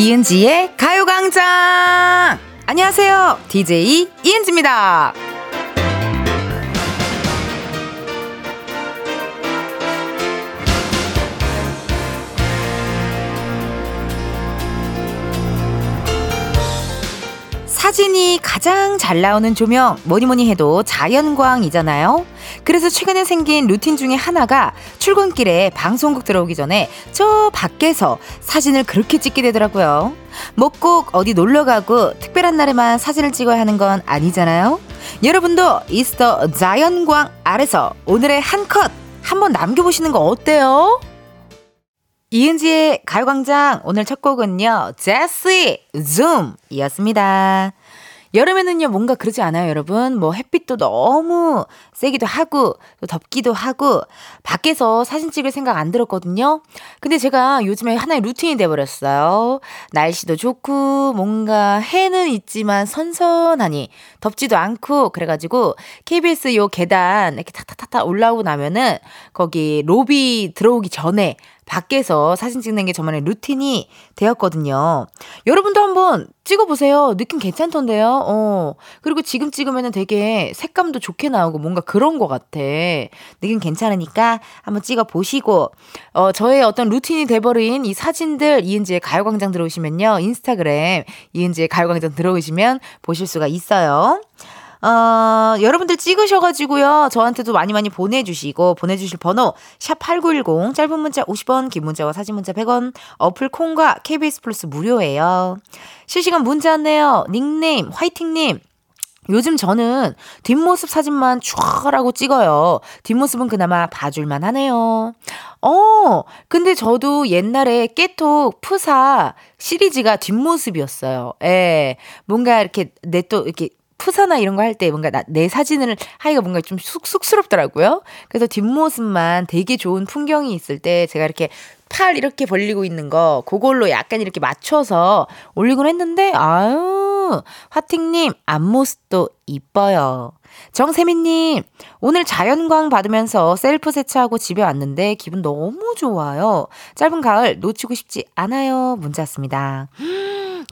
이은지의 가요광장! 안녕하세요. DJ 이은지입니다. 사진이 가장 잘 나오는 조명, 뭐니 뭐니 해도 자연광이잖아요. 그래서 최근에 생긴 루틴 중에 하나가 출근길에 방송국 들어오기 전에 저 밖에서 사진을 그렇게 찍게 되더라고요. 뭐 꼭 어디 놀러 가고 특별한 날에만 사진을 찍어야 하는 건 아니잖아요. 여러분도 이스터 자연광 아래서 오늘의 한 컷 한번 남겨보시는 거 어때요? 이은지의 가요광장 오늘 첫 곡은요. 제시 줌이었습니다. 여름에는요, 뭔가 그러지 않아요, 여러분? 뭐 햇빛도 너무 세기도 하고, 또 덥기도 하고, 밖에서 사진 찍을 생각 안 들었거든요? 근데 제가 요즘에 하나의 루틴이 돼버렸어요. 날씨도 좋고, 뭔가 해는 있지만 선선하니, 덥지도 않고, 그래가지고, KBS 요 계단 이렇게 탁탁탁탁 올라오고 나면은, 거기 로비 들어오기 전에, 밖에서 사진 찍는 게 저만의 루틴이 되었거든요. 여러분도 한번 찍어보세요. 느낌 괜찮던데요? 어. 그리고 지금 찍으면 되게 색감도 좋게 나오고 뭔가 그런 것 같아. 느낌 괜찮으니까 한번 찍어보시고, 어, 저의 어떤 루틴이 돼버린 이 사진들 이은지의 가요광장 들어오시면요. 인스타그램 이은지의 가요광장 들어오시면 보실 수가 있어요. 어, 여러분들 찍으셔가지고요. 저한테도 많이 많이 보내주시고, 보내주실 번호, 샵8910, 짧은 문자 50원, 긴 문자와 사진 문자 100원, 어플 콩과 KBS 플러스 무료예요. 실시간 문자 왔네요. 닉네임, 화이팅님. 요즘 저는 뒷모습 사진만 촤라고 찍어요. 뒷모습은 그나마 봐줄만 하네요. 어, 근데 저도 옛날에 깨톡 푸사 시리즈가 뒷모습이었어요. 예. 뭔가 이렇게 내 또 이렇게 푸사나 이런 거 할 때 뭔가 나, 내 사진을 하기가 뭔가 좀 쑥, 쑥스럽더라고요. 그래서 뒷모습만 되게 좋은 풍경이 있을 때 제가 이렇게 팔 이렇게 벌리고 있는 거 그걸로 약간 이렇게 맞춰서 올리곤 했는데 아유 화팅님 앞모습도 이뻐요. 정세민님, 오늘 자연광 받으면서 셀프 세차하고 집에 왔는데 기분 너무 좋아요. 짧은 가을 놓치고 싶지 않아요. 문자 왔습니다.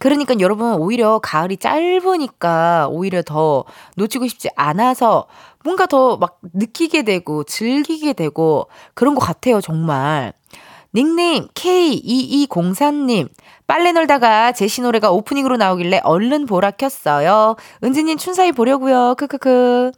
그러니까 여러분 오히려 가을이 짧으니까 오히려 더 놓치고 싶지 않아서 뭔가 더 막 느끼게 되고 즐기게 되고 그런 것 같아요, 정말. 닉네임 K2204님. 빨래 널다가 제시 노래가 오프닝으로 나오길래 얼른 보라 켰어요. 은지님 춤사위 보려고요. 크크크.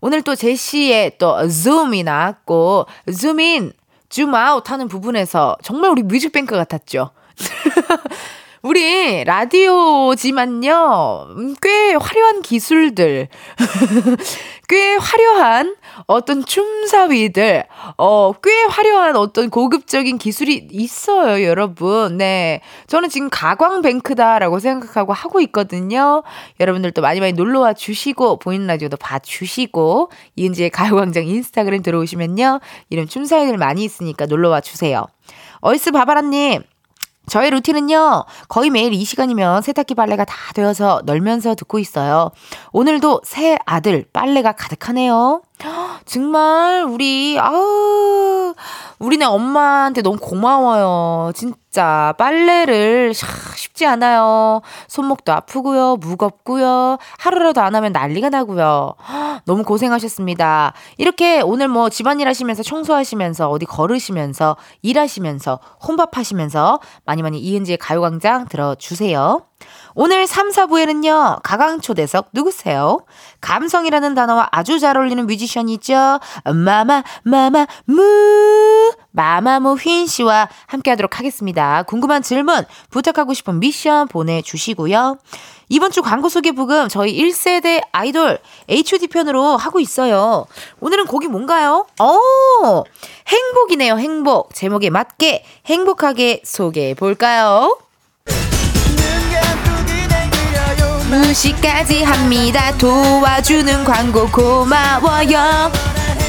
오늘 또 제시의 또 줌이 나왔고 줌인 줌아웃 하는 부분에서 정말 우리 뮤직뱅크 같았죠. 우리 라디오지만요, 음, 꽤 화려한 기술들, 꽤 화려한 어떤 춤사위들, 어, 꽤 화려한 어떤 고급적인 기술이 있어요, 여러분. 네. 저는 지금 가광뱅크다라고 생각하고 하고 있거든요. 여러분들도 많이 많이 놀러와 주시고, 보이는 라디오도 봐주시고, 이은지의 가요광장 인스타그램 들어오시면요. 이런 춤사위들 많이 있으니까 놀러와 주세요. 어이스 바바라님, 저의 루틴은요, 거의 매일 이 시간이면 세탁기 빨래가 다 되어서 널면서 듣고 있어요. 오늘도 새 아들 빨래가 가득하네요. 정말, 우리, 아우, 우리네 엄마한테 너무 고마워요. 진짜, 빨래를 쉽지 않아요. 손목도 아프고요, 무겁고요, 하루라도 안 하면 난리가 나고요. 너무 고생하셨습니다. 이렇게 오늘 뭐 집안일 하시면서 청소하시면서 어디 걸으시면서 일하시면서 혼밥하시면서 많이 많이 이은지의 가요광장 들어주세요. 오늘 3, 4부에는요, 가강초대석 누구세요? 감성이라는 단어와 아주 잘 어울리는 뮤지션이 있죠? 마마, 마마, 무, 마마무 휘인 씨와 함께 하도록 하겠습니다. 궁금한 질문, 부탁하고 싶은 미션 보내주시고요. 이번 주 광고 소개 부금 저희 1세대 아이돌 HOD 편으로 하고 있어요. 오늘은 곡이 뭔가요? 어, 행복이네요, 행복. 제목에 맞게 행복하게 소개해 볼까요? 무시까지 합니다. 도와주는 광고 고마워요.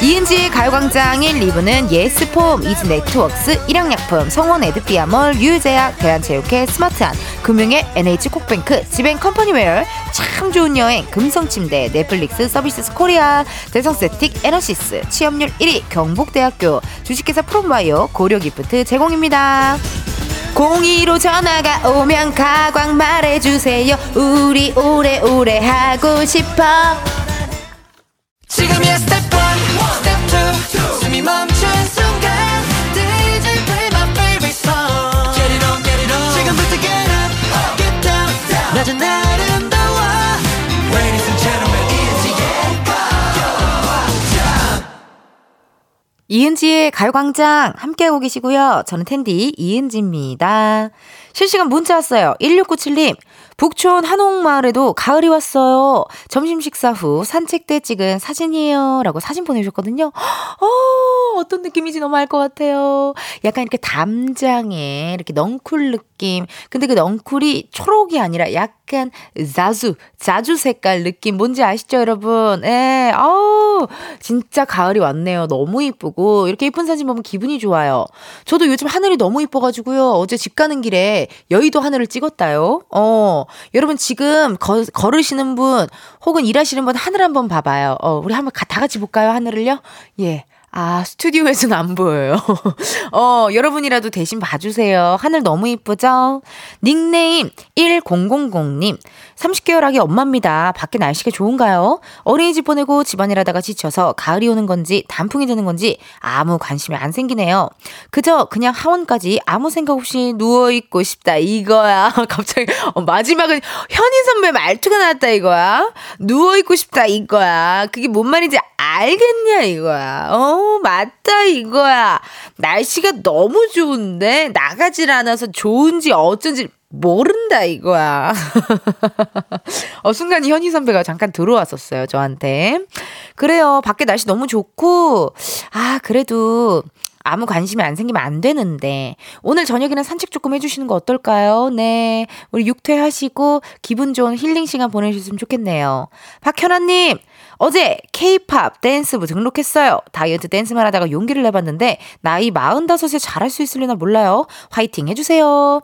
이은지의 가요광장 1, 2부는 예스폼, 이즈네트웍스, 일양약품, 성원 에드피아몰, 유유제약, 대한체육회, 스마트한, 금융의 NH콕뱅크, 지벤컴퍼니웨어, 참 좋은 여행, 금성침대, 넷플릭스 서비스 코리아, 대성세틱, 에너시스, 취업률 1위, 경북대학교, 주식회사 프롬바이오, 고려기프트 제공입니다. 02로 전화가 오면 가광 말해주세요 우리 오래오래 하고 싶어 지금이야 스텝 1, 스텝 2 숨이 멈춘 순간 DJ play my favorite song Get it on get it on 지금부터 get up get down 낮은 아 이은지의 가요광장 함께하고 계시고요. 저는 텐디 이은지입니다. 실시간 문자 왔어요. 1697님. 북촌 한옥마을에도 가을이 왔어요. 점심 식사 후 산책 때 찍은 사진이에요. 라고 사진 보내주셨거든요. 어, 어떤 느낌인지 너무 알 것 같아요. 약간 이렇게 담장에 이렇게 넝쿨 느낌. 근데 그 넝쿨이 초록이 아니라 약간 자주, 자주 색깔 느낌. 뭔지 아시죠, 여러분? 예, 어우, 진짜 가을이 왔네요. 너무 이쁘고. 이렇게 예쁜 사진 보면 기분이 좋아요. 저도 요즘 하늘이 너무 이뻐가지고요. 어제 집 가는 길에 여의도 하늘을 찍었다요. 어, 여러분 지금 거, 걸으시는 분 혹은 일하시는 분 하늘 한번 봐봐요. 어, 우리 한번 다 같이 볼까요? 하늘을요? 예. 아, 스튜디오에서는 안 보여요. 어, 여러분이라도 대신 봐주세요. 하늘 너무 이쁘죠? 닉네임 1000님. 30개월 아기 엄마입니다. 밖에 날씨가 좋은가요? 어린이집 보내고 집안일 하다가 지쳐서 가을이 오는 건지 단풍이 되는 건지 아무 관심이 안 생기네요. 그저 그냥 하원까지 아무 생각 없이 누워있고 싶다 이거야. 갑자기 어, 마지막은 현희 선배 말투가 나왔다 이거야. 누워있고 싶다 이거야. 그게 뭔 말인지 알겠냐 이거야. 어 맞다 이거야. 날씨가 너무 좋은데 나가질 않아서 좋은지 어쩐지 모른다 이거야. 어, 순간 현희 선배가 잠깐 들어왔었어요, 저한테. 그래요. 밖에 날씨 너무 좋고, 아, 그래도 아무 관심이 안 생기면 안 되는데 오늘 저녁에는 산책 조금 해주시는 거 어떨까요? 네, 우리 육퇴하시고 기분 좋은 힐링 시간 보내주셨으면 좋겠네요. 박현아님 어제 K-팝 댄스부 등록했어요. 다이어트 댄스만 하다가 용기를 내봤는데 나이 45에 잘할 수 있으려나 몰라요. 화이팅 해주세요.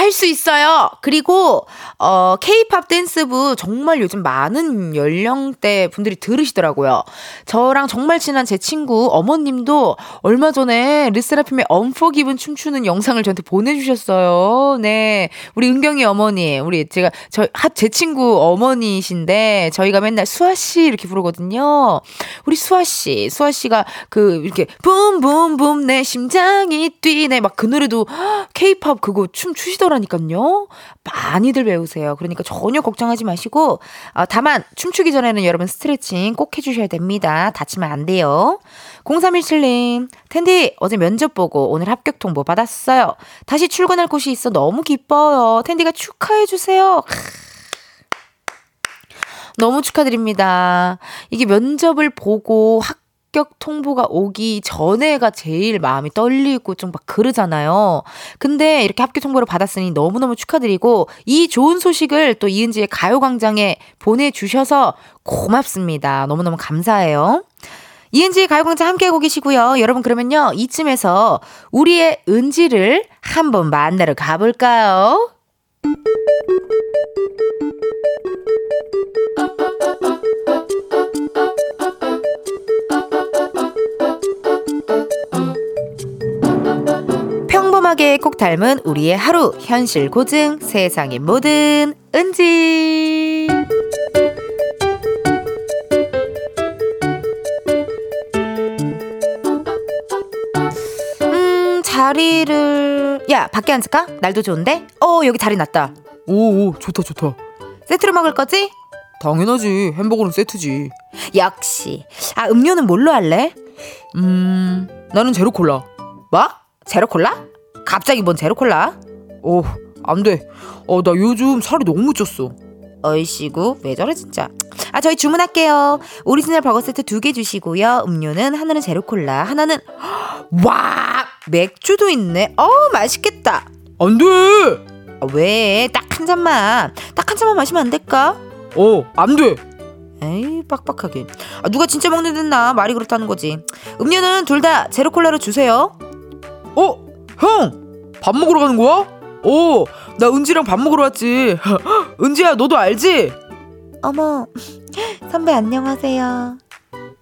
음. 할수 있어요. 그리고 어 K-팝 댄스부 정말 요즘 많은 연령대 분들이 들으시더라고요. 저랑 정말 친한 제 친구 어머님도 얼마 전에 르세라핌의 언포기분 춤추는 영상을 저한테 보내주셨어요. 네, 우리 은경이 어머니, 우리 제가 저 제 친구 어머니신데 저희가 맨날 수아 씨 이렇게 부르거든요. 우리 수아 씨, 수아 씨가 그 이렇게 붐붐붐 내 심장이 뛰네 막 그 노래도 K-팝 그거 춤 추시더라고요. 거라니까요. 많이들 배우세요. 그러니까 전혀 걱정하지 마시고, 어, 다만, 춤추기 전에는 여러분 스트레칭 꼭 해주셔야 됩니다. 다치면 안 돼요. 0317님, 텐디, 어제 면접 보고 오늘 합격 통보 받았어요. 다시 출근할 곳이 있어 너무 기뻐요. 텐디가 축하해 주세요. 너무 축하드립니다. 이게 면접을 보고 학 합격 통보가 오기 전에가 제일 마음이 떨리고 좀 막 그러잖아요. 근데 이렇게 합격 통보를 받았으니 너무너무 축하드리고 이 좋은 소식을 또 이은지의 가요광장에 보내주셔서 고맙습니다. 너무너무 감사해요. 이은지의 가요광장 함께하고 계시고요. 여러분 그러면요. 이쯤에서 우리의 은지를 한번 만나러 가볼까요? 평범하게 꼭 닮은 우리의 하루 현실 고증 세상의 모든 은지 음 자리를 야 밖에 앉을까? 날도 좋은데? 어 여기 자리 났다 오오 좋다 좋다 세트로 먹을 거지? 당연하지 햄버거는 세트지 역시 아 음료는 뭘로 할래? 음 나는 제로콜라 뭐? 제로콜라? 갑자기 뭔 제로콜라? 어, 안 돼. 어, 나 요즘 살이 너무 쪘어. 어이씨구, 왜 저래, 진짜. 아, 저희 주문할게요. 오리지널 버거 세트 두 개 주시고요. 음료는 하나는 제로콜라, 하나는, 와! 맥주도 있네. 어 맛있겠다. 안 돼! 아, 왜? 딱 한 잔만. 딱 한 잔만 마시면 안 될까? 어, 안 돼! 에이, 빡빡하게. 아, 누가 진짜 먹는 듯나 말이 그렇다는 거지. 음료는 둘 다 제로콜라로 주세요. 어? 형! 밥 먹으러 가는 거야? 오, 나 은지랑 밥 먹으러 왔지. 은지야, 너도 알지? 어머, 선배 안녕하세요.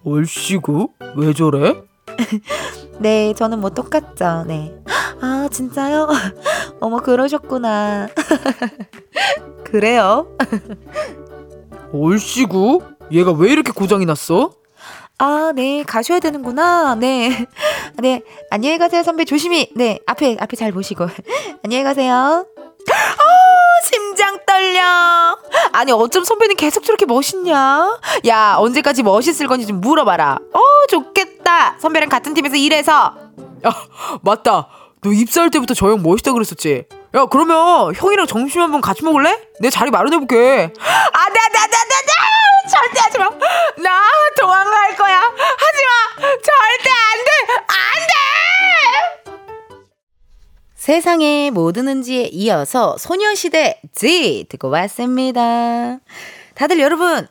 얼씨구? 왜 저래? 네, 저는 뭐 똑같죠. 네. 아, 진짜요? 어머, 그러셨구나. 그래요? 얼씨구? 얘가 왜 이렇게 고장이 났어? 아, 네, 가셔야 되는구나. 네. 네, 안녕히 가세요, 선배. 조심히. 네, 앞에, 앞에 잘 보시고. 안녕히 가세요. 아, 심장 떨려. 아니, 어쩜 선배는 계속 저렇게 멋있냐? 야, 언제까지 멋있을 건지 좀 물어봐라. 어, 좋겠다. 선배랑 같은 팀에서 일해서. 야, 맞다. 너 입사할 때부터 저 형 멋있다 그랬었지? 야, 그러면 형이랑 점심 한번 같이 먹을래? 내 자리 마련해볼게. 아, 나, 나, 나, 나, 나! 절대 하지 마! 나 도망갈 거야! 하지 마! 절대 안 돼! 안 돼! 세상의 모든 은지에 이어서 소녀시대 G 듣고 왔습니다. 다들 여러분,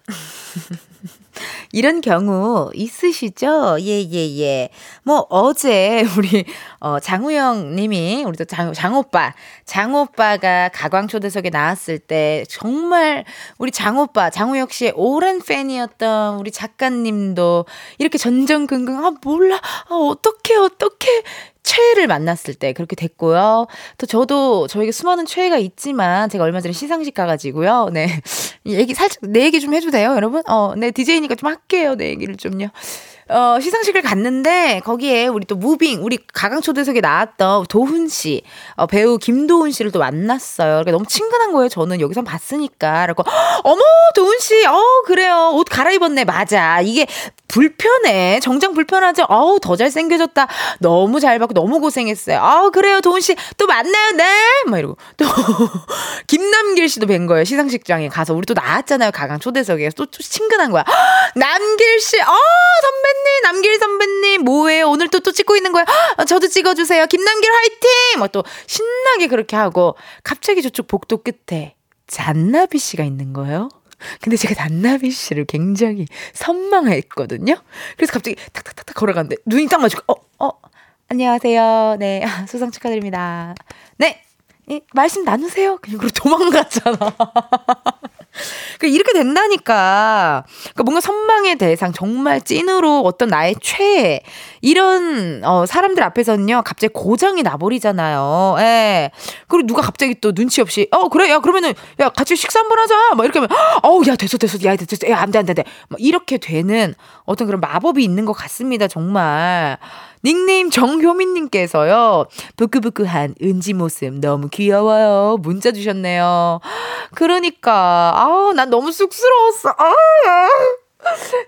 이런 경우 있으시죠? 예, 예, 예. 뭐, 어제 우리, 어, 장우영 님이, 우리 또 장, 장오빠, 장오빠가 가광초대석에 나왔을 때 정말 우리 장오빠, 장우혁 씨의 오랜 팬이었던 우리 작가님도 이렇게 전전긍긍, 아, 몰라, 아, 어떡해, 어떡해. 최애를 만났을 때 그렇게 됐고요. 또 저도 저에게 수많은 최애가 있지만 제가 얼마 전에 시상식 가가지고요. 네. 얘기 살짝 내 얘기 좀 해도 돼요, 여러분? 어, 네, DJ니까 좀 할게요. 내 얘기를 좀요. 어, 시상식을 갔는데 거기에 우리 또 무빙, 우리 가강 초대석에 나왔던 도훈 씨, 어, 배우 김도훈 씨를 또 만났어요. 그러니까 너무 친근한 거예요. 저는 여기서 봤으니까. 그래고 어머, 도훈 씨, 어, 그래요. 옷 갈아입었네. 맞아. 이게 불편해. 정장 불편하죠? 어우, 더 잘생겨졌다. 너무 잘 받고 너무 고생했어요. 아 그래요. 도훈 씨, 또 만나요. 네. 막 이러고. 또, 김남길 씨도 뵌 거예요. 시상식장에 가서. 우리 또 나왔잖아요. 가강 초대석에. 또, 또 친근한 거야. 남길 씨, 어, 선배님, 남길 선배님, 뭐예요? 오늘 또, 또 찍고 있는 거야. 어, 저도 찍어주세요. 김남길 화이팅! 막 또 신나게 그렇게 하고, 갑자기 저쪽 복도 끝에 잔나비 씨가 있는 거예요. 근데 제가 잔나비 씨를 굉장히 선망했거든요. 그래서 갑자기 탁탁탁탁 걸어가는데 눈이 딱 마주고 어, 어, 안녕하세요. 네, 수상 축하드립니다. 네, 예, 말씀 나누세요. 그냥 그리고 도망갔잖아. 그 이렇게 된다니까. 그러니까 뭔가 선망의 대상, 정말 찐으로 어떤 나의 최애, 이런, 어, 사람들 앞에서는요, 갑자기 고장이 나버리잖아요. 예. 그리고 누가 갑자기 또 눈치 없이, 어, 그래, 야, 그러면은, 야, 같이 식사 한 번 하자. 막 이렇게 하면, 어우, 야, 됐어, 됐어, 야, 됐어, 야, 안 돼, 안 돼, 안 돼. 막 이렇게 되는 어떤 그런 마법이 있는 것 같습니다, 정말. 닉네임 정효민님께서요, 부끄부끄한 은지 모습 너무 귀여워요. 문자 주셨네요. 그러니까, 아우, 난 너무 쑥스러웠어. 아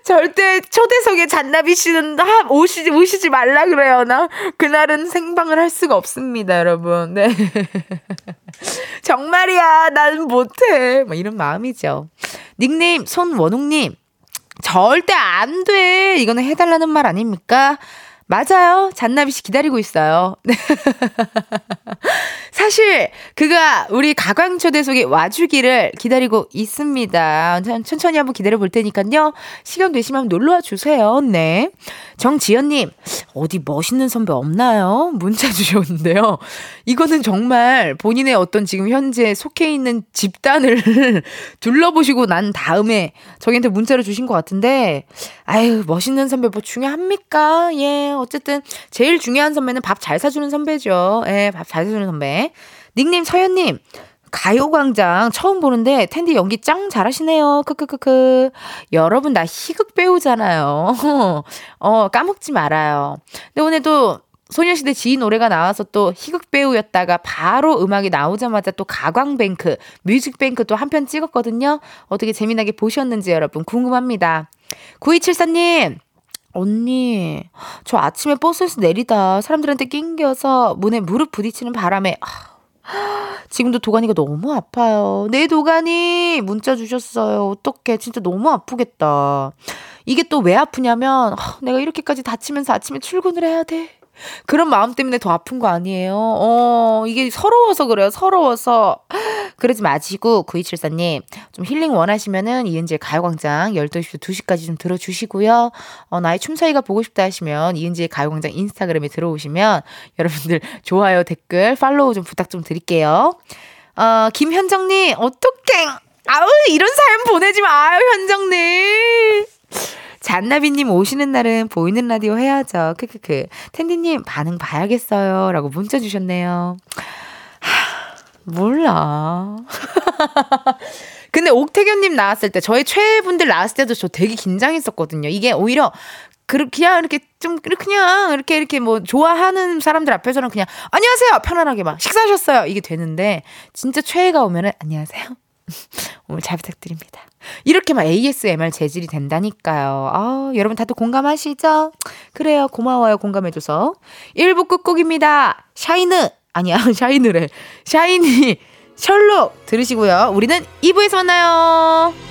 절대 초대석에 잔나비 씨는 하, 오시지, 오시지 말라 그래요. 나 그날은 생방을 할 수가 없습니다, 여러분. 네. 정말이야, 난 못해. 뭐 이런 마음이죠. 닉네임 손원웅님. 절대 안 돼. 이거는 해달라는 말 아닙니까? 맞아요. 잔나비 씨 기다리고 있어요. 네. 사실 그가 우리 가광 초대속에 와주기를 기다리고 있습니다. 천천히 한번 기다려 볼 테니까요. 시간 되시면 놀러 와 주세요. 네. 정지연님 어디 멋있는 선배 없나요? 문자 주셨는데요. 이거는 정말 본인의 어떤 지금 현재 속해 있는 집단을 둘러보시고 난 다음에 저희한테 문자를 주신 것 같은데 아유 멋있는 선배 뭐 중요합니까? 예 어쨌든 제일 중요한 선배는 밥 잘 사주는 선배죠. 예, 밥 잘 사주는 선배. 닉네임 서현님. 가요광장 처음 보는데 텐디 연기 짱 잘하시네요. 크크크크. 여러분 나 희극 배우잖아요. 어 까먹지 말아요. 근데 오늘도 소녀시대 지인 노래가 나와서 또 희극 배우였다가 바로 음악이 나오자마자 또 가광뱅크, 뮤직뱅크 또 한 편 찍었거든요. 어떻게 재미나게 보셨는지 여러분 궁금합니다. 9274님, 언니, 저 아침에 버스에서 내리다 사람들한테 낑겨서 문에 무릎 부딪히는 바람에 지금도 도가니가 너무 아파요. 내 네, 도가니 문자 주셨어요. 어떡해. 진짜 너무 아프겠다. 이게 또 왜 아프냐면 내가 이렇게까지 다치면서 아침에 출근을 해야 돼. 그런 마음 때문에 더 아픈 거 아니에요? 어, 이게 서러워서 그래요. 서러워서. 그러지 마시고, 9274님, 좀 힐링 원하시면은 이은지의 가요광장 12시부터 2시까지 좀 들어주시고요. 어, 나의 춤사위가 보고 싶다 하시면 이은지의 가요광장 인스타그램에 들어오시면 여러분들 좋아요, 댓글, 팔로우 좀 부탁 좀 드릴게요. 어, 김현정님, 어떡해. 아우, 이런 사연 보내지 마요, 현정님. 잔나비님 오시는 날은 보이는 라디오 해야죠. 크크크. 텐디님 반응 봐야겠어요. 라고 문자 주셨네요. 하, 몰라. 근데 옥태견님 나왔을 때, 저희 최애분들 나왔을 때도 저 되게 긴장했었거든요. 이게 오히려 그 그냥 이렇게 좀 그냥 이렇게 이렇게 뭐 좋아하는 사람들 앞에서는 그냥 안녕하세요 편안하게 막 식사하셨어요 이게 되는데 진짜 최애가 오면은 안녕하세요 오늘 잘 부탁드립니다 이렇게 막 ASMR 재질이 된다니까요. 아 여러분 다들 공감하시죠? 그래요. 고마워요. 공감해줘서. 1부 끝곡입니다. 샤이느. 아니야 샤이느래. 샤이니. 셜록 들으시고요. 우리는 2부에서 만나요.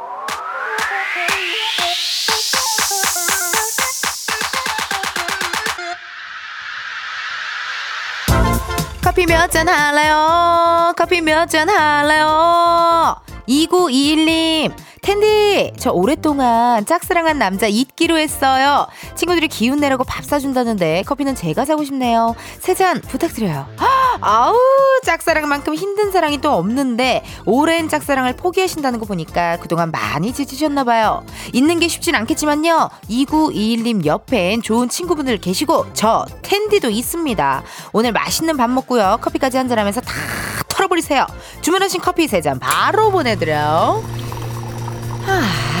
커피 몇 잔 할래요? 커피 몇 잔 할래요? 2921님, 텐디, 저 오랫동안 짝사랑한 남자 잊기로 했어요. 친구들이 기운 내라고 밥 사준다는데 커피는 제가 사고 싶네요. 세 잔 부탁드려요. 아우, 짝사랑만큼 힘든 사랑이 또 없는데 오랜 짝사랑을 포기하신다는 거 보니까 그동안 많이 지치셨나봐요. 있는 게 쉽진 않겠지만요. 2921님 옆엔 좋은 친구분들 계시고 저 텐디도 있습니다. 오늘 맛있는 밥 먹고요. 커피까지 한잔 하면서 다 털어버리세요. 주문하신 커피 세 잔 바로 보내드려요. 아,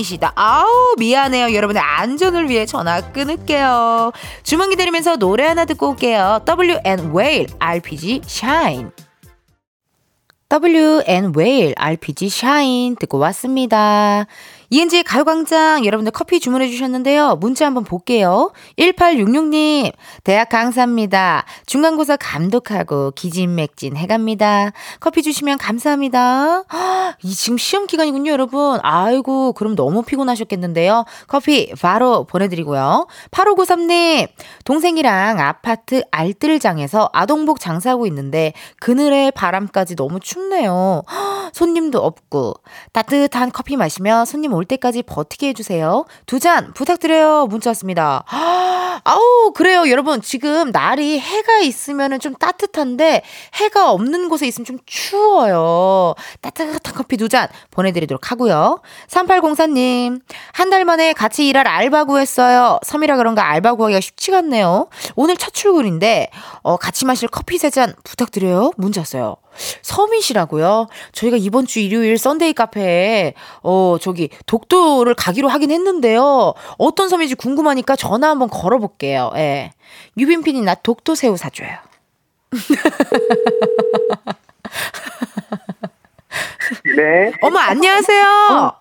시다. 아우, 미안해요. 여러분의 안전을 위해 전화 끊을게요. 주문 기다리면서 노래 하나 듣고 올게요. WN Whale RPG Shine. WN Whale RPG Shine 듣고 왔습니다. 이은지의 가요광장 여러분들 커피 주문해 주셨는데요. 문자 한번 볼게요. 1866님 대학 강사입니다. 중간고사 감독하고 기진맥진 해갑니다. 커피 주시면 감사합니다. 이 지금 시험 기간이군요 여러분. 아이고 그럼 너무 피곤하셨겠는데요. 커피 바로 보내드리고요. 8593님 동생이랑 아파트 알뜰장에서 아동복 장사하고 있는데 그늘에 바람까지 너무 춥네요. 손님도 없고 따뜻한 커피 마시며 손님 올 때까지 버티게 해주세요. 두 잔 부탁드려요. 문자 왔습니다. 아우 그래요 여러분 지금 날이 해가 있으면 좀 따뜻한데 해가 없는 곳에 있으면 좀 추워요. 따뜻한 커피 두 잔 보내드리도록 하고요. 3804님 한 달 만에 같이 일할 알바 구했어요. 섬이라 그런가 알바 구하기가 쉽지가 않네요. 오늘 첫 출근인데 어, 같이 마실 커피 세 잔 부탁드려요. 문자 왔어요. 섬이시라고요? 저희가 이번 주 일요일 Sunday 카페에 어 저기 독도를 가기로 하긴 했는데요. 어떤 섬인지 궁금하니까 전화 한번 걸어볼게요. 예. 유빈핀이 나 독도 새우 사줘요. 네. 어머 안녕하세요.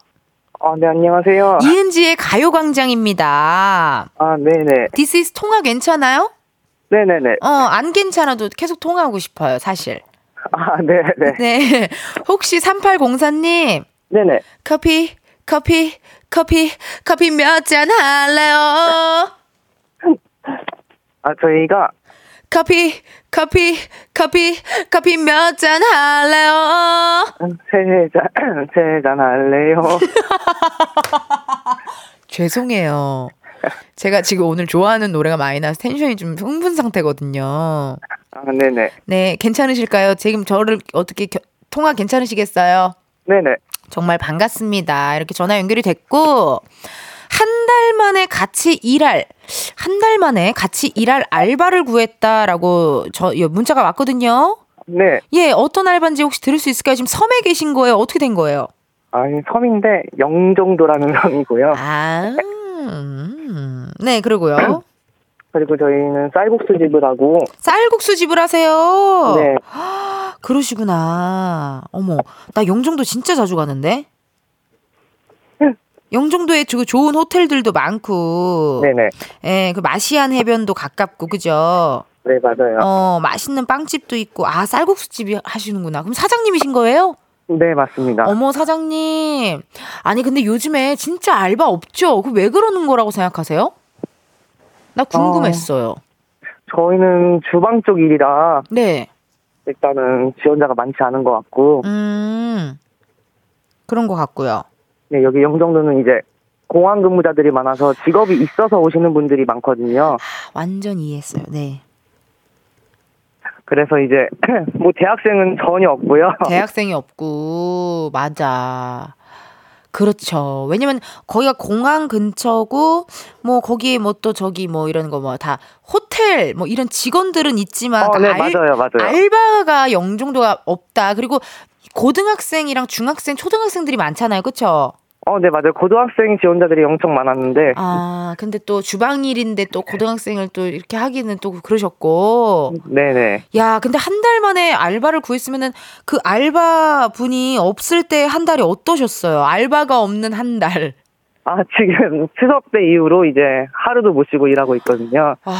아, 네, 안녕하세요. 이은지의 가요광장입니다. 아, 네네. This is 통화 괜찮아요? 네네네. 어 안 괜찮아도 계속 통화하고 싶어요 사실. 아, 네 네. 네. 혹시 3804님 네네. 커피 커피 커피 커피 몇 잔 할래요? 아, 저희가, 커피 커피 커피 커피 몇 잔 할래요? 세 잔, 세 잔 할래요. 죄송해요. 제가 지금 오늘 좋아하는 노래가 많이 나서 텐션이 좀 흥분 상태거든요. 아, 네네. 네, 괜찮으실까요? 지금 저를 어떻게 겨- 통화 괜찮으시겠어요? 네네. 정말 반갑습니다. 이렇게 전화 연결이 됐고, 한 달 만에 같이 일할 한 달 만에 같이 일할 알바를 구했다라고 저 문자가 왔거든요. 네. 예, 어떤 알바인지 혹시 들을 수 있을까요? 지금 섬에 계신 거예요? 어떻게 된 거예요? 아니, 섬인데, 영종도라는 섬이고요. 아, 음, 네, 그러고요. 그리고 저희는 쌀국수 집을 하고, 쌀국수 집을 하세요. 네. 그러시구나. 어머, 나 영종도 진짜 자주 가는데. 영종도에 저 좋은 호텔들도 많고, 네네. 예, 그 마시안 해변도 가깝고, 그죠? 네, 맞아요. 어, 맛있는 빵집도 있고, 아, 쌀국수 집이 하시는구나. 그럼 사장님이신 거예요? 네, 맞습니다. 어머, 사장님. 아니, 근데 요즘에 진짜 알바 없죠? 그 왜 그러는 거라고 생각하세요? 나 궁금했어요. 저희는 주방 쪽 일이라, 네. 일단은 지원자가 많지 않은 것 같고, 음, 그런 것 같고요. 네, 여기 영종도는 이제 공항 근무자들이 많아서 직업이 있어서 오시는 분들이 많거든요. 완전 이해했어요. 네. 그래서 이제 뭐 대학생은 전혀 없고요. 대학생이 없고, 맞아. 그렇죠. 왜냐면 거기가 공항 근처고, 뭐 거기에 뭐 또 저기 뭐 이런 거 뭐 다 호텔 뭐 이런 직원들은 있지만 어, 그 네, 알, 맞아요, 맞아요. 알바가 영종도가 없다. 그리고 고등학생이랑 중학생, 초등학생들이 많잖아요. 그쵸? 어, 네, 맞아요. 고등학생 지원자들이 엄청 많았는데, 아, 근데 또 주방일인데 또 고등학생을 또 이렇게 하기는 또 그러셨고. 네네. 야, 근데 한 달 만에 알바를 구했으면은 그 알바 분이 없을 때 한 달이 어떠셨어요? 알바가 없는 한 달. 아, 지금 추석 때 이후로 이제 하루도 못 쉬고 일하고 있거든요. 와,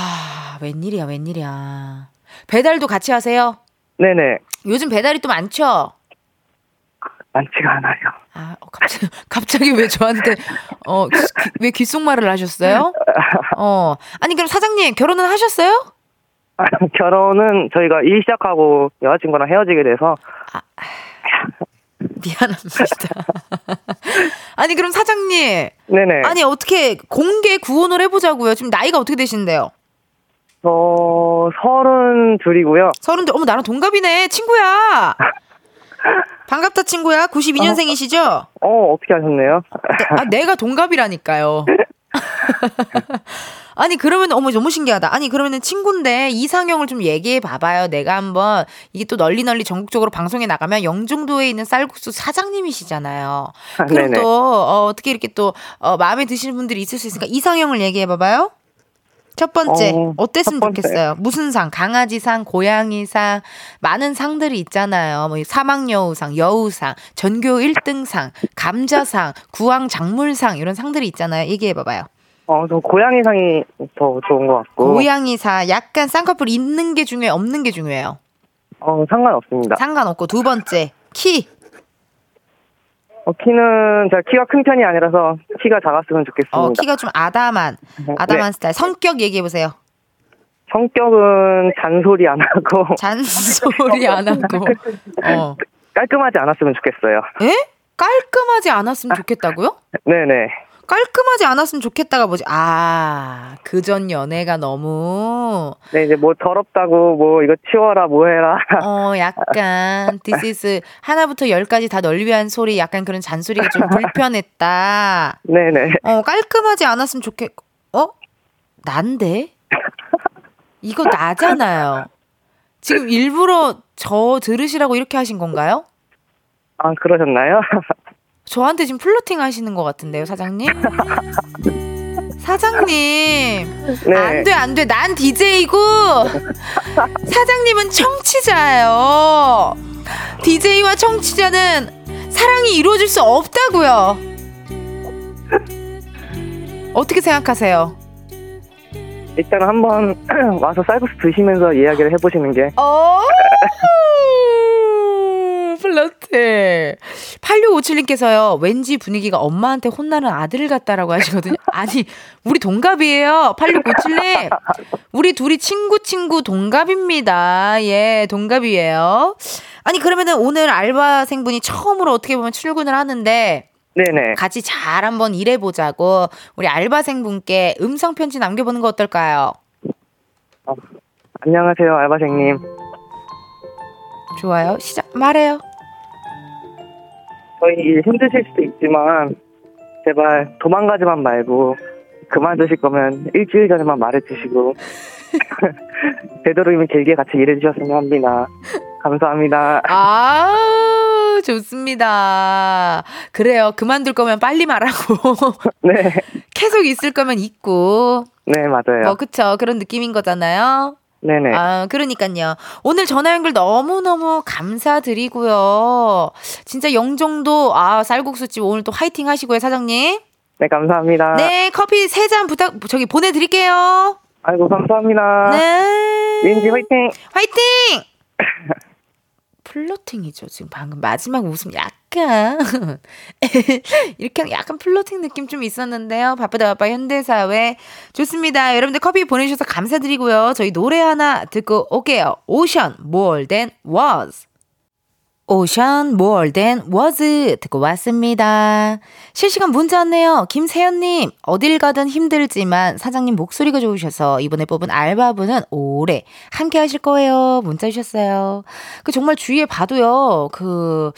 웬일이야, 웬일이야. 배달도 같이 하세요? 네네. 요즘 배달이 또 많죠? 많지가 않아요. 아, 어, 갑자기, 갑자기 왜 저한테, 어, 귀- 왜 귓속말을 하셨어요? 어. 아니, 그럼 사장님, 결혼은 하셨어요? 결혼은 저희가 일 시작하고 여자친구랑 헤어지게 돼서, 미안합니다. 아니, 그럼 사장님. 네네. 아니, 어떻게 공개 구혼을 해보자고요. 지금 나이가 어떻게 되시는데요? 저 서른 둘이고요. 서른들, 어머, 나랑 동갑이네. 친구야. 반갑다, 친구야. 92년생이시죠? 어, 어떻게 하셨네요? 아, 내가 동갑이라니까요. 아니 그러면 어머 너무 신기하다. 아니 그러면은 친구인데 이상형을 좀 얘기해 봐봐요. 내가 한번 이게 또 널리 널리 전국적으로 방송에 나가면 영종도에 있는 쌀국수 사장님이시잖아요. 그럼 네네. 또 어, 어떻게 이렇게 또 어, 마음에 드시는 분들이 있을 수 있으니까 이상형을 얘기해 봐봐요. 첫 번째 어, 어, 땠으면 첫 번째. 좋겠어요. 무슨 상? 강아지상, 고양이상, 많은 상들이 있잖아요. 뭐 사막여우상, 여우상, 전교 1등상, 감자상, 구황 작물상 이런 상들이 있잖아요. 얘기해 봐봐요. 어, 저 고양이상이 더 좋은 것 같고. 고양이사 약간 쌍꺼풀 있는 게 중요해, 없는 게 중요해요. 어, 상관없습니다. 상관없고 두 번째 키. 어, 키는 제가 키가 큰 편이 아니라서 키가 작았으면 좋겠습니다. 어, 키가 좀 아담한 아담한 네. 스타일. 성격 얘기해 보세요. 성격은 잔소리 안 하고 잔소리 안 하고. 어. 깔끔하지 않았으면 좋겠어요. 에? 깔끔하지 않았으면 좋겠다고요? 네네. 깔끔하지 않았으면 좋겠다가 뭐지? 아, 그 전 연애가 너무, 네, 이제 뭐 더럽다고 뭐 이거 치워라 뭐 해라. 어, 약간, this is, 하나부터 열까지 다 널 위한 소리, 약간 그런 잔소리가 좀 불편했다. 네네. 어, 깔끔하지 않았으면 좋겠, 어? 난데? 이거 나잖아요. 지금 일부러 저 들으시라고 이렇게 하신 건가요? 아, 그러셨나요? 저한테 지금 플로팅 하시는 것 같은데요, 사장님? 사장님. 네. 안 돼, 안 돼. 난 DJ고, 사장님은 청취자예요. DJ와 청취자는 사랑이 이루어질 수 없다고요. 어떻게 생각하세요? 일단 한번 와서 쌀국수 드시면서 이야기를 해보시는 게 어, 플러트. 8657님께서요, 왠지 분위기가 엄마한테 혼나는 아들 같다라고 하시거든요. 아니, 우리 동갑이에요. 8657님. 우리 둘이 친구, 친구 동갑입니다. 예, 동갑이에요. 아니, 그러면은 오늘 알바생분이 처음으로 어떻게 보면 출근을 하는데, 네네. 같이 잘 한번 일해보자고, 우리 알바생분께 음성편지 남겨보는 거 어떨까요? 안녕하세요, 알바생님. 좋아요. 시작, 말해요. 저희 일 힘드실 수도 있지만 제발 도망가지만 말고 그만두실 거면 일주일 전에만 말해주시고 되도록이면 길게 같이 일해주셨으면 합니다. 감사합니다. 아, 좋습니다. 그래요. 그만둘 거면 빨리 말하고. 네, 계속 있을 거면 있고. 네 맞아요. 뭐, 그쵸. 그런 느낌인 거잖아요. 네네. 아, 그러니까요. 오늘 전화 연결 너무너무 감사드리고요. 진짜 영종도, 아, 쌀국수집 오늘 또 화이팅 하시고요, 사장님. 네 감사합니다. 네, 커피 세 잔 부탁, 저기 보내드릴게요. 아이고 감사합니다. 네. 민지 화이팅. 화이팅! flirting이죠. 지금 방금 마지막 웃음 약간 이렇게 약간 flirting 느낌 좀 있었는데요. 바쁘다 바빠 현대사회 좋습니다. 여러분들 커피 보내주셔서 감사드리고요. 저희 노래 하나 듣고 올게요. 오션 more than was. 오션 than was 듣고 왔습니다. 실시간 문자 왔네요. 김세연님 어딜 가든 힘들지만 사장님 목소리가 좋으셔서 이번에 뽑은 알바분은 오래 함께 하실 거예요. 문자 주셨어요. 그 정말 주위에 봐도요. 그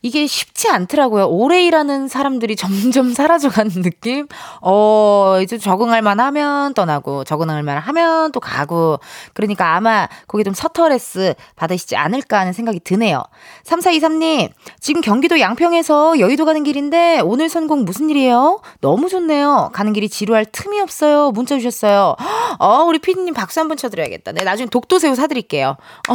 이게 쉽지 않더라고요. 오래 일하는 사람들이 점점 사라져가는 느낌. 어 이제 적응할 만하면 떠나고 적응할 만하면 또 가고 그러니까 아마 거기 좀 서터레스 받으시지 않을까 하는 생각이 드네요. 3423님, 지금 경기도 양평에서 여의도 가는 길인데 오늘 선곡 무슨 일이에요? 너무 좋네요. 가는 길이 지루할 틈이 없어요. 문자 주셨어요. 어, 우리 피디님 박수 한번 쳐드려야겠다. 네, 나중에 독도새우 사드릴게요. 어,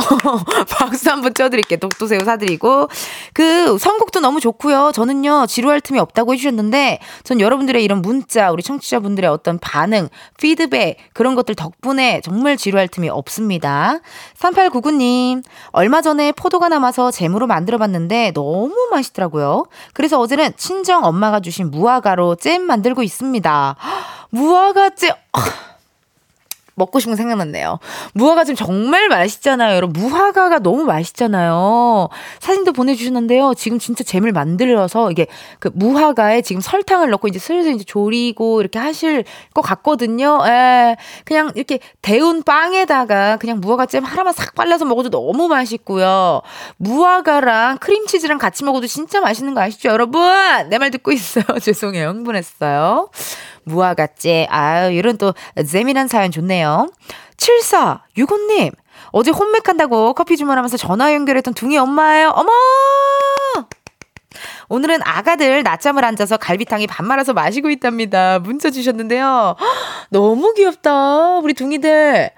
박수 한번 쳐드릴게요. 독도새우 사드리고. 그 선곡도 너무 좋고요. 저는요, 지루할 틈이 없다고 해주셨는데, 전 여러분들의 이런 문자, 우리 청취자분들의 어떤 반응, 피드백, 그런 것들 덕분에 정말 지루할 틈이 없습니다. 3899님, 얼마 전에 포도가 남아서 재무로 만들어봤는데 너무 맛있더라고요. 그래서 어제는 친정 엄마가 주신 무화과로 잼 만들고 있습니다. 무화과 잼. 먹고 싶은 거 생각났네요. 무화과 잼 정말 맛있잖아요. 여러분, 무화과가 너무 맛있잖아요. 사진도 보내주셨는데요. 지금 진짜 잼을 만들어서 이게 그 무화과에 지금 설탕을 넣고 이제 슬슬 이제 조리고 이렇게 하실 것 같거든요. 에, 그냥 이렇게 데운 빵에다가 그냥 무화과 잼 하나만 싹 발라서 먹어도 너무 맛있고요. 무화과랑 크림치즈랑 같이 먹어도 진짜 맛있는 거 아시죠, 여러분? 내 말 듣고 있어요. 죄송해요. 흥분했어요. 무화과째. 아유, 이런 또 재미난 사연 좋네요. 7465님, 어제 홈맥 한다고 커피 주문하면서 전화 연결했던 둥이 엄마예요. 어머! 오늘은 아가들 낮잠을 앉아서 갈비탕에 밥 말아서 마시고 있답니다. 문자 주셨는데요. 헉, 너무 귀엽다. 우리 둥이들.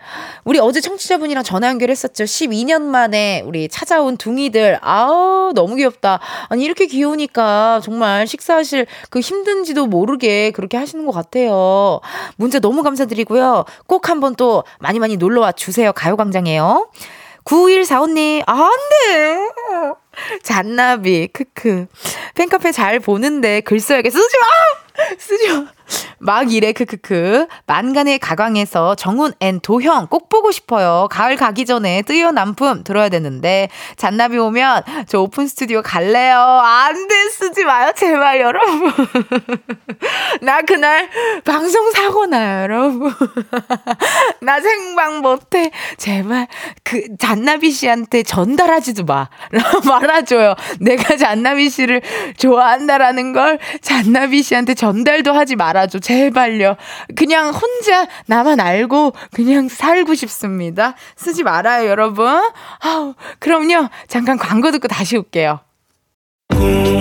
우리 어제 청취자분이랑 전화 연결했었죠. 12년 만에 우리 찾아온 둥이들. 아우, 너무 귀엽다. 아니, 이렇게 귀여우니까 정말 식사하실 그 힘든지도 모르게 그렇게 하시는 것 같아요. 문자 너무 감사드리고요. 꼭 한번 또 많이 많이 놀러와 주세요. 가요광장에요. 9145님, 아, 안 돼. 잔나비, 크크. 팬카페 잘 보는데 글 써야겠어. 쓰지 마! 쓰지 마! 막 이래, 크크크. 만간에 가광에서 정훈 and 도형 꼭 보고 싶어요. 가을 가기 전에 뜨여남볼 들어야 되는데, 잔나비 오면 저 오픈 스튜디오 갈래요. 안 돼, 쓰지 마요. 제발, 여러분. 나 그날 방송 사고 나요, 여러분. 나 생방 못해. 제발, 그, 잔나비 씨한테 전달하지도 마. 말아줘요. 내가 잔나비 씨를 좋아한다라는 걸 잔나비 씨한테 전달도 하지 말아 줘. 제발요. 그냥 혼자 나만 알고 그냥 살고 싶습니다. 쓰지 말아요, 여러분. 아우, 그럼요. 잠깐 광고 듣고 다시 올게요. 매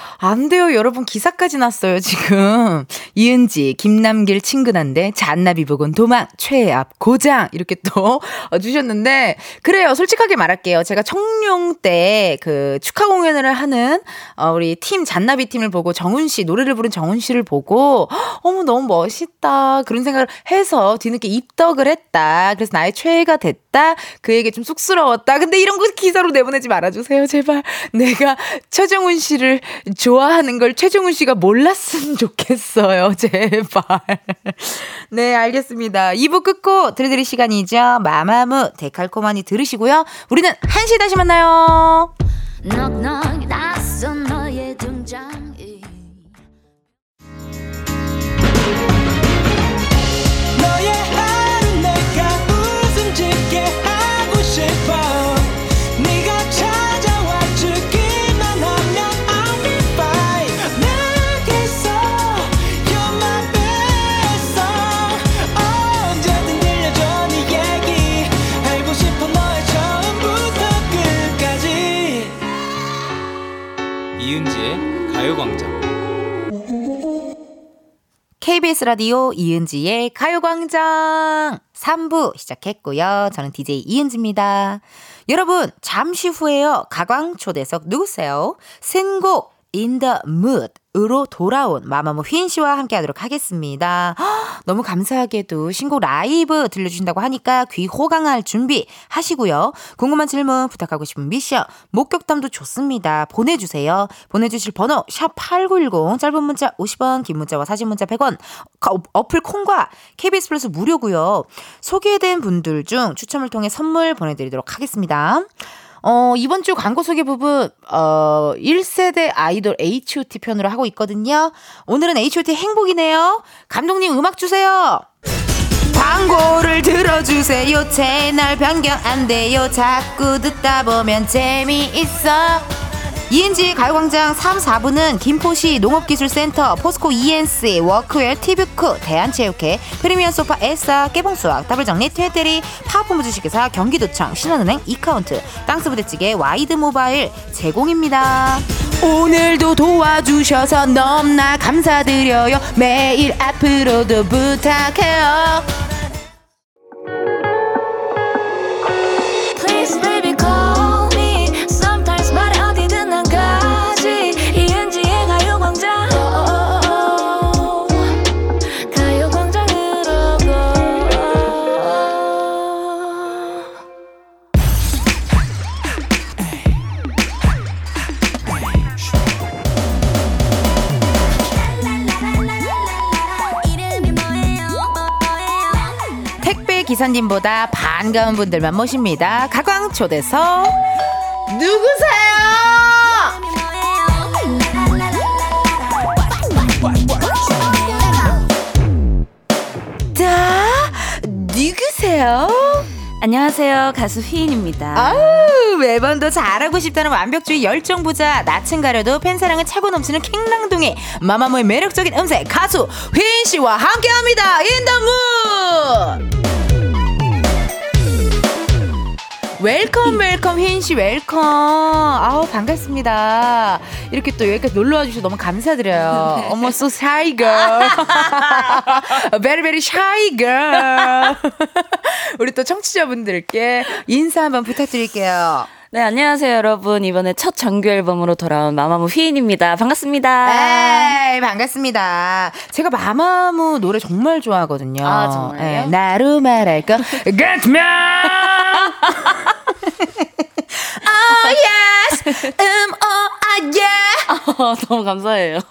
안 돼요, 여러분. 기사까지 났어요, 지금. 이은지, 김남길 친근한데, 잔나비 보건 도망, 최압, 고장. 이렇게 또 주셨는데, 그래요. 솔직하게 말할게요. 제가 청룡 때 그 축하 공연을 하는, 어, 우리 팀, 잔나비 팀을 보고 정훈 씨, 노래를 부른 정훈 씨를 보고, 어머, 너무 멋있다. 그런 생각을 해서 뒤늦게 입덕을 했다. 그래서 나의 최애가 됐다. 그에게 좀 쑥스러웠다. 근데 이런 거 기사로 내보내지 말아주세요, 제발. 내가 최정훈 씨를 좋 아하는 걸 최종훈 씨가 몰랐으면 좋겠어요. 제발. 네, 알겠습니다. 2부 끝고 들려드릴 시간이죠. 마마무 데칼코마니 들으시고요. 우리는 1시 다시 만나요. KBS 라디오 이은지의 가요광장 3부 시작했고요. 저는 DJ 이은지입니다. 여러분, 잠시 후에요. 가광 초대석 누구세요? 신곡 In the Mood 으로 돌아온 마마무 휘인 씨와 함께 하도록 하겠습니다. 헉, 너무 감사하게도 신곡 라이브 들려주신다고 하니까 귀 호강할 준비 하시고요. 궁금한 질문, 부탁하고 싶은 미션, 목격담도 좋습니다. 보내주세요. 보내주실 번호 샵8910 짧은 문자 50원, 긴 문자와 사진 문자 100원 가- 어플 콩과 KBS 플러스 무료고요. 소개된 분들 중 추첨을 통해 선물 보내드리도록 하겠습니다. 어, 이번 주 광고 소개 부분, 어, 1세대 아이돌 H.O.T 편으로 하고 있거든요. 오늘은 H.O.T 행복이네요. 감독님 음악 주세요. 광고를 들어주세요. 채널 변경 안 돼요. 자꾸 듣다 보면 재미있어. 이은지 가요광장 3, 4부는 김포시 농업기술센터, 포스코 E&C, 워크웨어 티뷰크, 대한체육회, 프리미엄 소파 에싸, 깨봉수학, 더블정리 트웨테리, 파워폼 주식회사, 경기도청, 신한은행, 이카운트, 땅스부대찌개, 와이드 모바일 제공입니다. 오늘도 도와주셔서 너무나 감사드려요. 매일 앞으로도 부탁해요. 기사님보다 반가운 분들만 모십니다. 가광 초대석 누구세요? 자, 누구세요? 안녕하세요. 가수 휘인입니다. 아우 매번 더 잘하고 싶다는 완벽주의 열정 부자 낯은 가려도 팬사랑은 차고 넘치는 킹랑동의 마마무의 매력적인 음색 가수 휘인 씨와 함께합니다. In the mood welcome welcome 휘인 씨 welcome. 아우 반갑습니다. 이렇게 또 여기까지 놀러 와 주셔서 너무 감사드려요. 어머 so shy girl. Very very shy girl. 우리 또 청취자분들께 인사 한번 부탁드릴게요 네, 안녕하세요, 여러분. 이번에 첫 정규 앨범으로 돌아온 마마무 휘인입니다. 반갑습니다. 에이, 반갑습니다. 제가 마마무 노래 정말 좋아하거든요. 아, 정말요? 예, 나로 말할까? Get me! oh, yes! 음, oh, ah, yeah! 어, 너무 감사해요.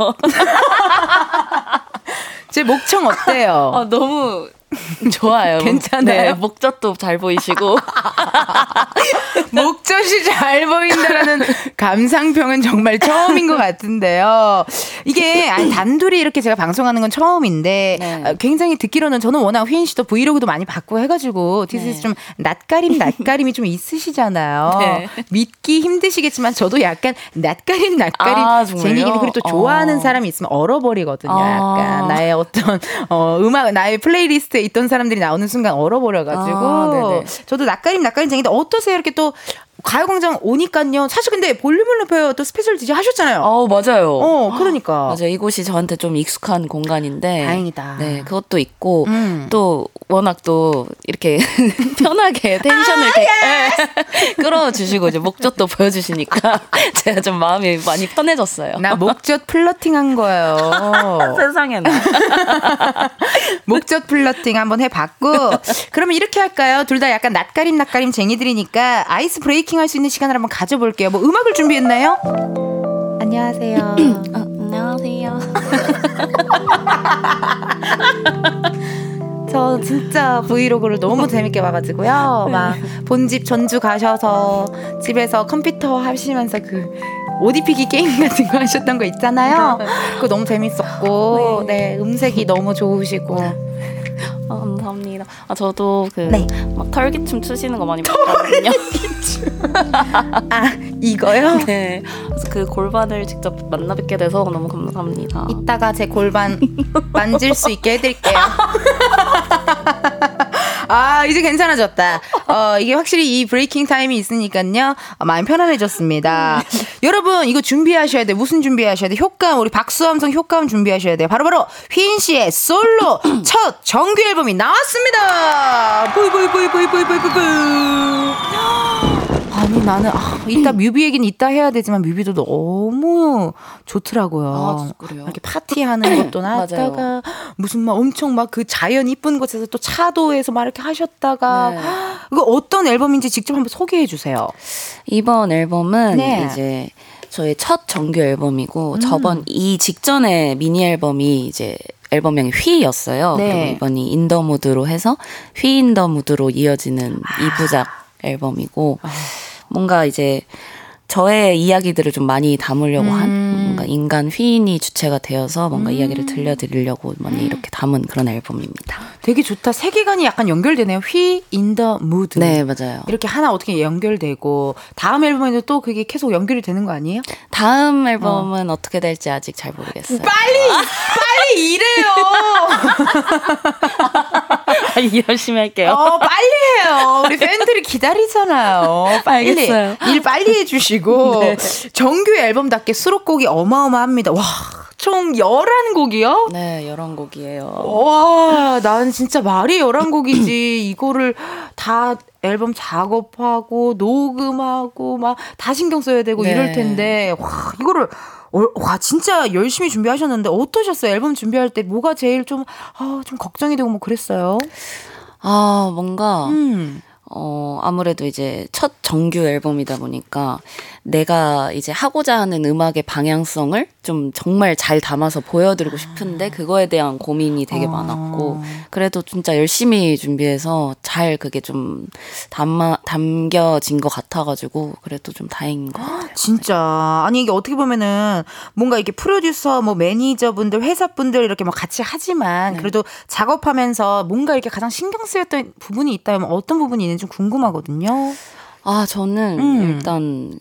제 목청 어때요? 어, 너무 좋아요. 괜찮아요? 네, 목젖도 잘 보이시고. 목젖이 잘 보인다라는 감상평은 정말 처음인 것 같은데요. 이게 아니, 단둘이 이렇게 제가 방송하는 건 처음인데 네. 어, 굉장히 듣기로는 저는 워낙 휘인 씨도 브이로그도 많이 받고 해가지고 디스에서 네. 좀 낯가림 낯가림이 좀 있으시잖아요. 네. 믿기 힘드시겠지만 저도 약간 낯가림 낯가림 아? 쟁이기 그리고 또 좋아하는 어. 사람이 있으면 얼어버리거든요. 아. 약간 나의 어떤 어, 음악 나의 플레이리스트 에 있던 사람들이 나오는 순간 얼어버려가지고 아. 저도 낯가림 낯가림쟁인데 어떠세요? 이렇게 또 가요광장 오니까요. 사실 근데 볼륨을 높여요. 또 special DJ 하셨잖아요. 어, 맞아요. 어, 그러니까. 맞아요. 이곳이 저한테 좀 익숙한 공간인데. 다행이다. 네, 그것도 있고, 음. 또, 워낙 또, 이렇게 편하게 텐션을 이렇게 예, 끌어주시고, 이제 목젖도 보여주시니까, 제가 좀 마음이 많이 편해졌어요. 나 목젖 flirting 한 거예요. 세상에 나. 목젖 flirting 한번 해봤고. 그러면 이렇게 할까요? 둘 다 약간 낯가림 낯가림 쟁이들이니까 ice breaking 할 수 있는 시간을 한번 가져볼게요. 뭐 음악을 준비했나요? 안녕하세요. 아, 안녕하세요. 저 진짜 브이로그를 너무 재밌게 봐가지고요. 막 본집 전주 가셔서 집에서 컴퓨터 하시면서 그 옷 입히기 게임 같은 거 하셨던 거 있잖아요. 그거 너무 재밌었고, 네, 음색이 너무 좋으시고. 아, 감사합니다. 아, 저도 그 네. 막 털기춤 추시는 거 많이 봤거든요. 아, 이거요? 네. 그래서 그 골반을 직접 만나 뵙게 돼서 너무 감사합니다. 이따가 제 골반 만질 수 있게 해드릴게요. 아, 이제 괜찮아졌다. 어, 이게 확실히 이 브레이킹 타임이 있으니까요. 어, 마음 편안해졌습니다. 여러분, 이거 준비하셔야 돼. 무슨 준비하셔야 돼? 효과음, 우리 박수함성 효과음 준비하셔야 돼요. 바로바로 휘인 씨의 솔로 첫 정규 앨범이 나왔습니다. 뿌이뿌이뿌이뿌이뿌이뿌이뿌이. 아니 나는 아, 이따 뮤비 얘기는 이따 해야 되지만 뮤비도 너무 좋더라고요. 아, 그래요? 이렇게 파티하는 것도 나왔다가 무슨 막 엄청 막 그 자연 이쁜 곳에서 또 차도에서 막 이렇게 하셨다가 네. 이거 어떤 앨범인지 직접 한번 소개해 주세요. 이번 앨범은 네. 이제 저의 첫 정규 앨범이고 음. 저번 이 직전에 미니 앨범이 이제 앨범명이 휘였어요. 네. 그리고 이번이 In the mood로 해서 휘 In the mood로 이어지는 아. 이부작 앨범이고 뭔가 이제 저의 이야기들을 좀 많이 담으려고 한 음. 뭔가 인간 휘인이 주체가 되어서 뭔가 이야기를 들려드리려고 많이 이렇게 담은 그런 앨범입니다. 되게 좋다. 세계관이 약간 연결되네요. 휘 the mood. 네 맞아요. 이렇게 하나 어떻게 연결되고 다음 앨범에도 또 그게 계속 연결이 되는 거 아니에요? 다음 앨범은 어. 떻게 될지 아직 잘 모르겠어요. 빨리 빨리 이래요. 열심히 할게요. 어, 빨리 해요. 우리 팬들이 기다리잖아요. 빨리. 알겠어요. 일 빨리 해주시고. 네. 정규 앨범답게 수록곡이 어마어마합니다. 와, 총 11곡이요? 네, 열한 곡이에요. 와, 난 진짜 말이 11곡이지. 이거를 다 앨범 작업하고, 녹음하고, 막 다 신경 써야 되고 네. 이럴 텐데, 와, 이거를, 어, 와, 진짜 열심히 준비하셨는데, 어떠셨어요? 앨범 준비할 때 뭐가 제일 좀, 아, 좀 걱정이 되고 뭐 그랬어요? 아, 뭔가, 음. 어, 아무래도 이제 첫 정규 앨범이다 보니까 내가 이제 하고자 하는 음악의 방향성을 좀 정말 잘 담아서 보여드리고 싶은데 그거에 대한 고민이 되게 어. 많았고 그래도 진짜 열심히 준비해서 잘 그게 좀 담아, 담겨진 것 같아가지고 그래도 좀 다행인 것 같아요. 진짜 아니 이게 어떻게 보면은 뭔가 이렇게 프로듀서 뭐 매니저분들 회사분들 이렇게 뭐 같이 하지만 네. 그래도 작업하면서 뭔가 이렇게 가장 신경 쓰였던 부분이 있다면 어떤 부분이 있는지 좀 궁금하거든요. 아, 저는 음. 일단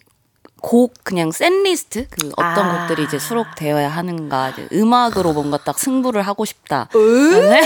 곡 그냥 셋 리스트 그 어떤 아. 곡들이 이제 수록되어야 하는가 이제 음악으로 뭔가 딱 승부를 하고 싶다. 어? 네.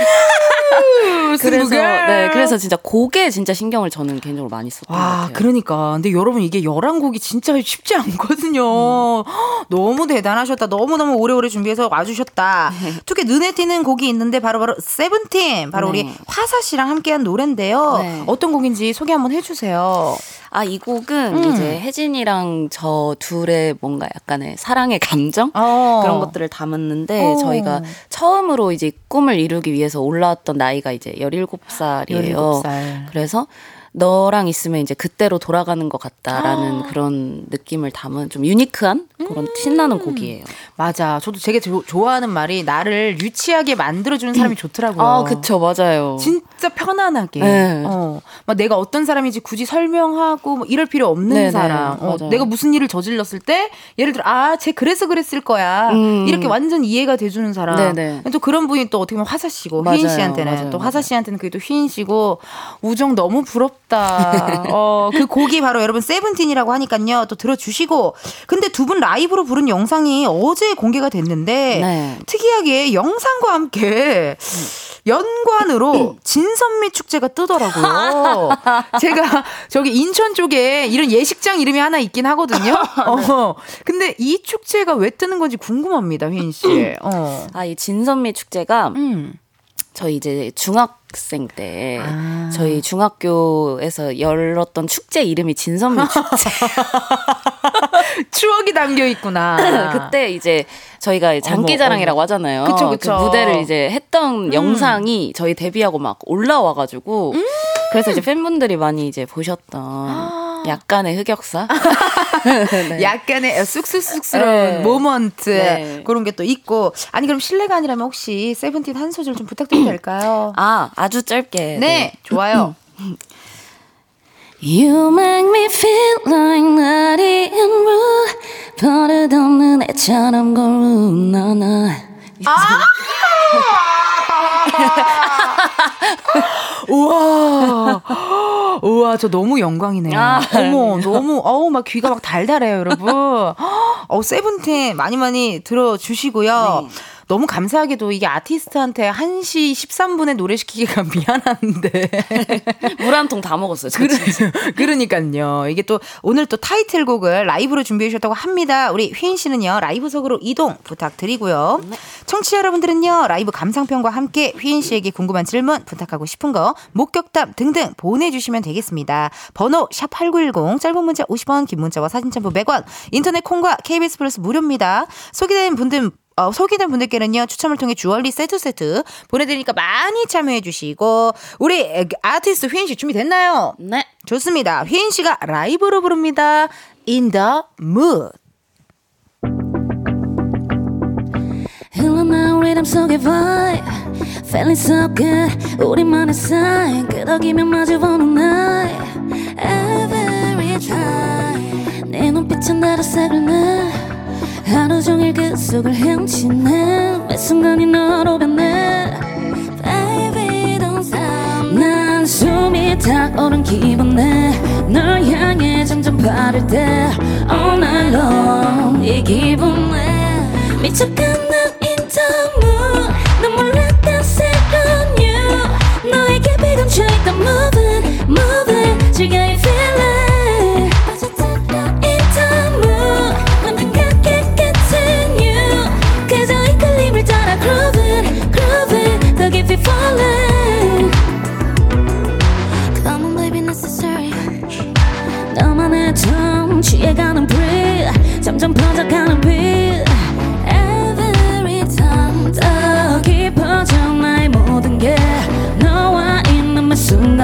그래서. 네 그래서 진짜 곡에 진짜 신경을 저는 개인적으로 많이 썼던 것 와, 같아요. 그러니까. 근데 여러분 이게 11곡이 진짜 쉽지 않거든요. 음. 너무 대단하셨다. 너무너무 오래오래 준비해서 와주셨다. 특히 눈에 띄는 곡이 있는데 바로바로 세븐틴. 바로 우리 네. 화사 씨랑 함께한 노래인데요. 네. 어떤 곡인지 소개 한번 해주세요. 아 이 곡은 음. 이제 혜진이랑 저 둘의 뭔가 약간의 사랑의 감정 어. 그런 것들을 담았는데 어. 저희가 처음으로 이제 꿈을 이루기 위해서 올라왔던 나이가 이제 17살이에요. 17살. 그래서 너랑 있으면 이제 그때로 돌아가는 것 같다라는 아. 그런 느낌을 담은 좀 유니크한 그런 신나는 곡이에요. 맞아. 저도 되게 조- 좋아하는 말이 나를 유치하게 만들어주는 사람이 좋더라고요. 아, 그쵸, 맞아요. 진짜 편안하게. 네. 어. 막 내가 어떤 사람인지 굳이 설명하고 뭐 이럴 필요 없는 네네, 사람. 어. 내가 무슨 일을 저질렀을 때 예를 들어 아, 쟤 그래서 그랬을 거야. 음. 이렇게 완전 이해가 돼주는 사람. 네네. 또 그런 분이 또 어떻게 보면 화사 씨고 맞아요, 휘인 씨한테는 맞아요, 또 화사 맞아요. 씨한테는 그게 또 휘인 씨고 우정 너무 부럽다. 어, 그 곡이 바로 여러분 세븐틴이라고 하니까요. 또 들어주시고. 근데 두 분 라이브로 부른 영상이 어제 공개가 됐는데 네. 특이하게 영상과 함께 연관으로 진선미 축제가 뜨더라고요. 제가 저기 인천 쪽에 이런 예식장 이름이 하나 있긴 하거든요. 어. 근데 이 축제가 왜 뜨는 건지 궁금합니다, 휘인 씨. 어. 아, 이 진선미 축제가 음. 저희 이제 중학 생 때 아. 저희 중학교에서 열었던 축제 이름이 진선미 축제. 추억이 담겨 있구나. 그때 이제 저희가 장기자랑이라고 하잖아요. 그쵸, 그쵸. 그 무대를 이제 했던 음. 영상이 저희 데뷔하고 막 올라와가지고 그래서 이제 팬분들이 많이 이제 보셨던 약간의 흑역사. 네. 약간의 쑥쑥쑥스러운 네. 모먼트 네. 그런 게 또 있고 아니 그럼 실례가 아니라면 혹시 세븐틴 한 소절 좀 부탁드려도 될까요? 아, 아주 짧게. 네, 좋아요. You make me feel like naughty and rude 버릇없는 애처럼 고운 너나 우와, 우와, 저 너무 영광이네요. 아, 어머, 너무, 어우, 막 귀가 막 달달해요, 여러분. 어, 세븐틴 많이 많이 들어주시고요. 너무 감사하게도 이게 아티스트한테 1시 13분에 노래 시키기가 미안한데. 물 한 통 다 먹었어요. 저 진짜. 그러니까요. 이게 또 오늘 또 타이틀곡을 라이브로 준비해 주셨다고 합니다. 우리 휘인 씨는요, 라이브석으로 이동 부탁드리고요. 청취자 여러분들은요, 라이브 감상평과 함께 휘인 씨에게 궁금한 질문, 부탁하고 싶은 거, 목격담 등등 보내주시면 되겠습니다. 번호 샵8910, 짧은 문자 50원, 긴 문자와 사진 첨부 100원, 인터넷 콩과 KBS 플러스 무료입니다. 소개된 분들 어, 소개된 분들께는요 추첨을 통해 주얼리 세트 세트 보내드리니까 많이 참여해 주시고 우리 에, 아티스트 휘인 씨 준비됐나요? 네. 좋습니다. 휘인 씨가 라이브로 부릅니다. In the mood. 흘러나온 리듬 속의 vibe Feeling so good 우리만의 sign 끄덕이며 마주보는 날 Every time 내 눈빛은 나를 내 하루 종일 그 속을 헤엄치네 매 순간이 너로 변해? Baby don't stop 난 숨이 탁 오른 기분에 널 향해 점점 바를 때 All night long 이 기분에 새로운 you. 즐겨 이 feeling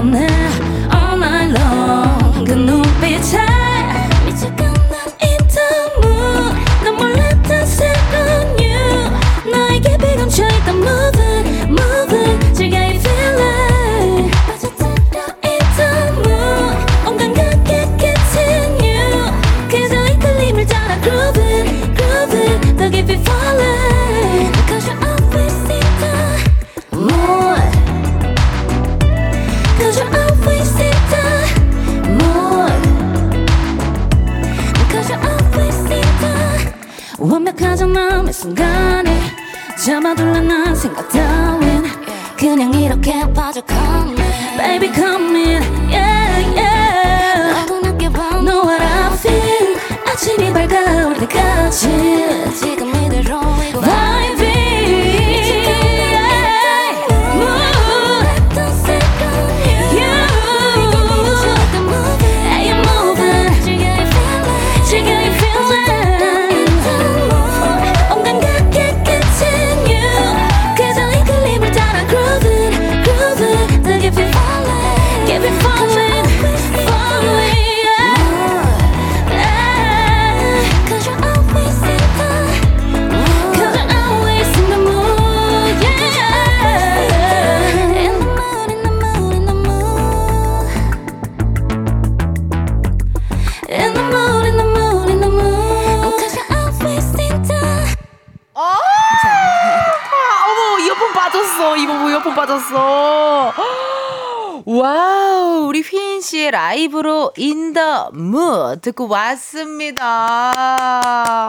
매순 잡아둘래 난 생각 따윈. 그냥 이렇게 빠져 come in. Baby come in 듣고 왔습니다.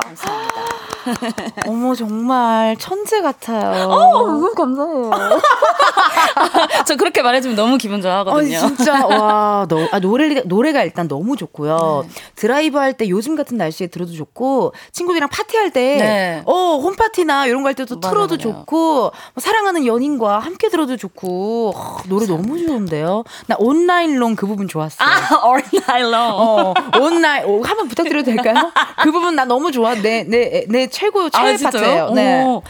감사합니다. 어머, 정말 천재 같아요. 너무 감사해요. 저 그렇게 말해주면 너무 기분 좋아하거든요. 아니, 진짜 와, 너, 아, 노래 노래가 일단 너무 좋고요. 드라이브 할 때 요즘 같은 날씨에 들어도 좋고 친구들이랑 파티할 때 네. 어, 홈파티나 이런 거 할 때도 맞아, 틀어도 맞아요. 좋고 뭐 사랑하는 연인과 함께 들어도 좋고 어, 노래 너무 좋은데요. 나 온라인롱 그 부분 좋았어요. 아, all night long. 어, 온라인 어, 한번 부탁드려도 될까요? 그 부분 나 너무 좋아. 내 내 내 최고 최애 아? 파트예요. 네. 오.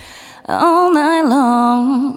All night long.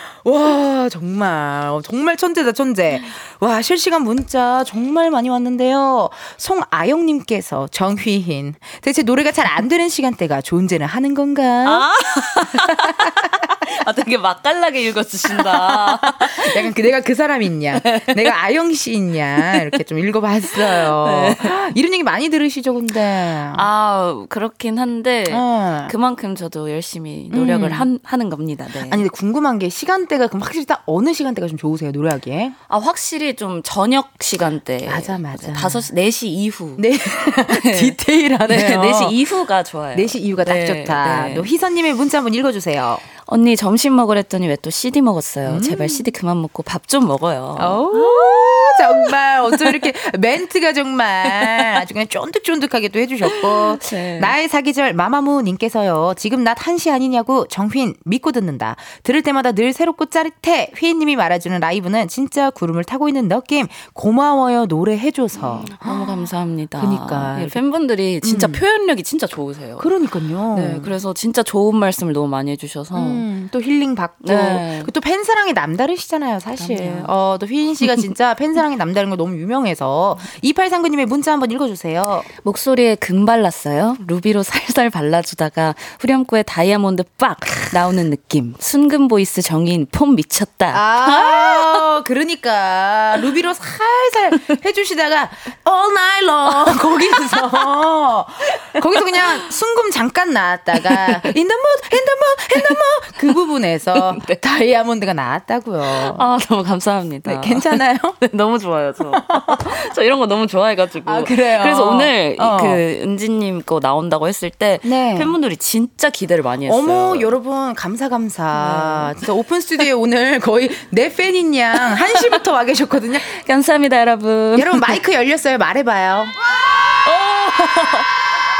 와, 정말. 어, 정말 천재다, 천재. 와, 실시간 문자 정말 많이 왔는데요. 송아영님께서 정휘인. 대체 노래가 잘 안 되는 시간대가 존재는 하는 건가? 아, 아 되게 맛깔나게 읽어주신다. 약간 그 내가 그 사람 있냐, 내가 아영 씨 있냐 이렇게 좀 읽어봤어요. 이런 얘기 많이 들으시죠, 근데. 아 그렇긴 한데 어. 그만큼 저도 열심히 노력을 음. 한, 하는 겁니다. 네. 아니 근데 궁금한 게 시간 대가 그럼 확실히 딱 어느 시간대가 좀 좋으세요 노래하기에? 아 확실히 좀 저녁 시간대 맞아, 맞아. 다섯 시 4시 이후 네, 디테일하네요. 네, 4시 이후가 좋아요. 4시 이후가 딱 네, 좋다. 네. 또 희선님의 문자 한번 읽어주세요. 언니 점심 먹으랬더니 왜 또 CD 먹었어요? 제발 CD 그만 먹고 밥 좀 먹어요. 오, 정말 어쩜 이렇게 멘트가 정말 아주 그냥 쫀득쫀득하게 또 해주셨고 네. 나의 사기절 마마무 님께서요 지금 낮 1시 아니냐고 정휘인 믿고 듣는다 들을 때마다 늘 새롭고 짜릿해 휘인 님이 말해주는 라이브는 진짜 구름을 타고 있는 느낌 고마워요 노래 해줘서 너무 감사합니다. 그니까. 예, 팬분들이 진짜 음. 표현력이 진짜 좋으세요. 그러니까요 네, 그래서 진짜 좋은 말씀을 너무 많이 해주셔서 음, 또 힐링 받고 네. 그또 팬사랑이 남다르시잖아요 사실 그럼요. 어, 또 휘인 씨가 진짜 팬사랑이 남다른 거 너무 유명해서 2839님의 문자 한번 읽어주세요 목소리에 금 발랐어요. 루비로 살살 발라주다가 후렴구에 다이아몬드 빡 나오는 느낌. 순금 보이스 정인 폼 미쳤다. 아, 그러니까 루비로 살살 해주시다가 all night long 거기서 거기서 그냥 순금 잠깐 나왔다가 in the mood, in the mood, in the mood 그 부분에서 다이아몬드가 나왔다고요. 아, 너무 감사합니다. 네, 괜찮아요? 네, 너무 좋아요, 저. 저 이런 거 너무 좋아해가지고. 아, 그래요? 그래서 오늘 어. 그 은지님 거 나온다고 했을 때 네. 팬분들이 진짜 기대를 많이 했어요. 어머 여러분 감사 감사. 진짜 오픈 스튜디오에 오늘 거의 내 팬인 양 1시부터 와 계셨거든요. 감사합니다, 여러분. 여러분 마이크 열렸어요. 말해봐요.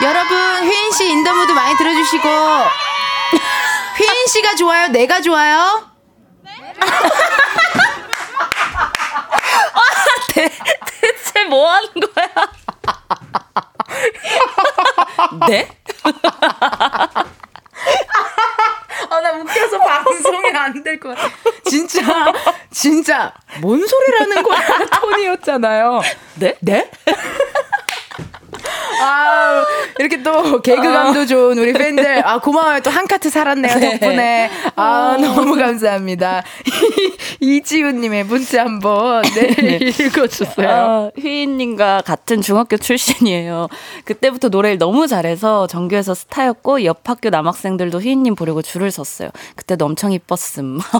여러분 휘인 씨 In the Mood 많이 들어주시고 휘인 씨가 좋아요. 내가 좋아요. 대체 뭐 하는 거야? 네? 아 나 웃겨서 방송이 안 될 것 같아. 진짜 진짜 뭔 소리라는 거야 톤이었잖아요. 네? 네? 아 이렇게 또 개그감도 좋은 우리 팬들. 아 고마워요. 또 한 카트 살았네요 덕분에. 아 너무 감사합니다. 이지훈님의 문자 한번 네, 읽어주세요. 아, 휘인님과 같은 중학교 출신이에요. 그때부터 노래를 너무 잘해서 정규에서 스타였고 옆 학교 남학생들도 휘인님 보려고 줄을 섰어요. 그때도 엄청 이뻤음.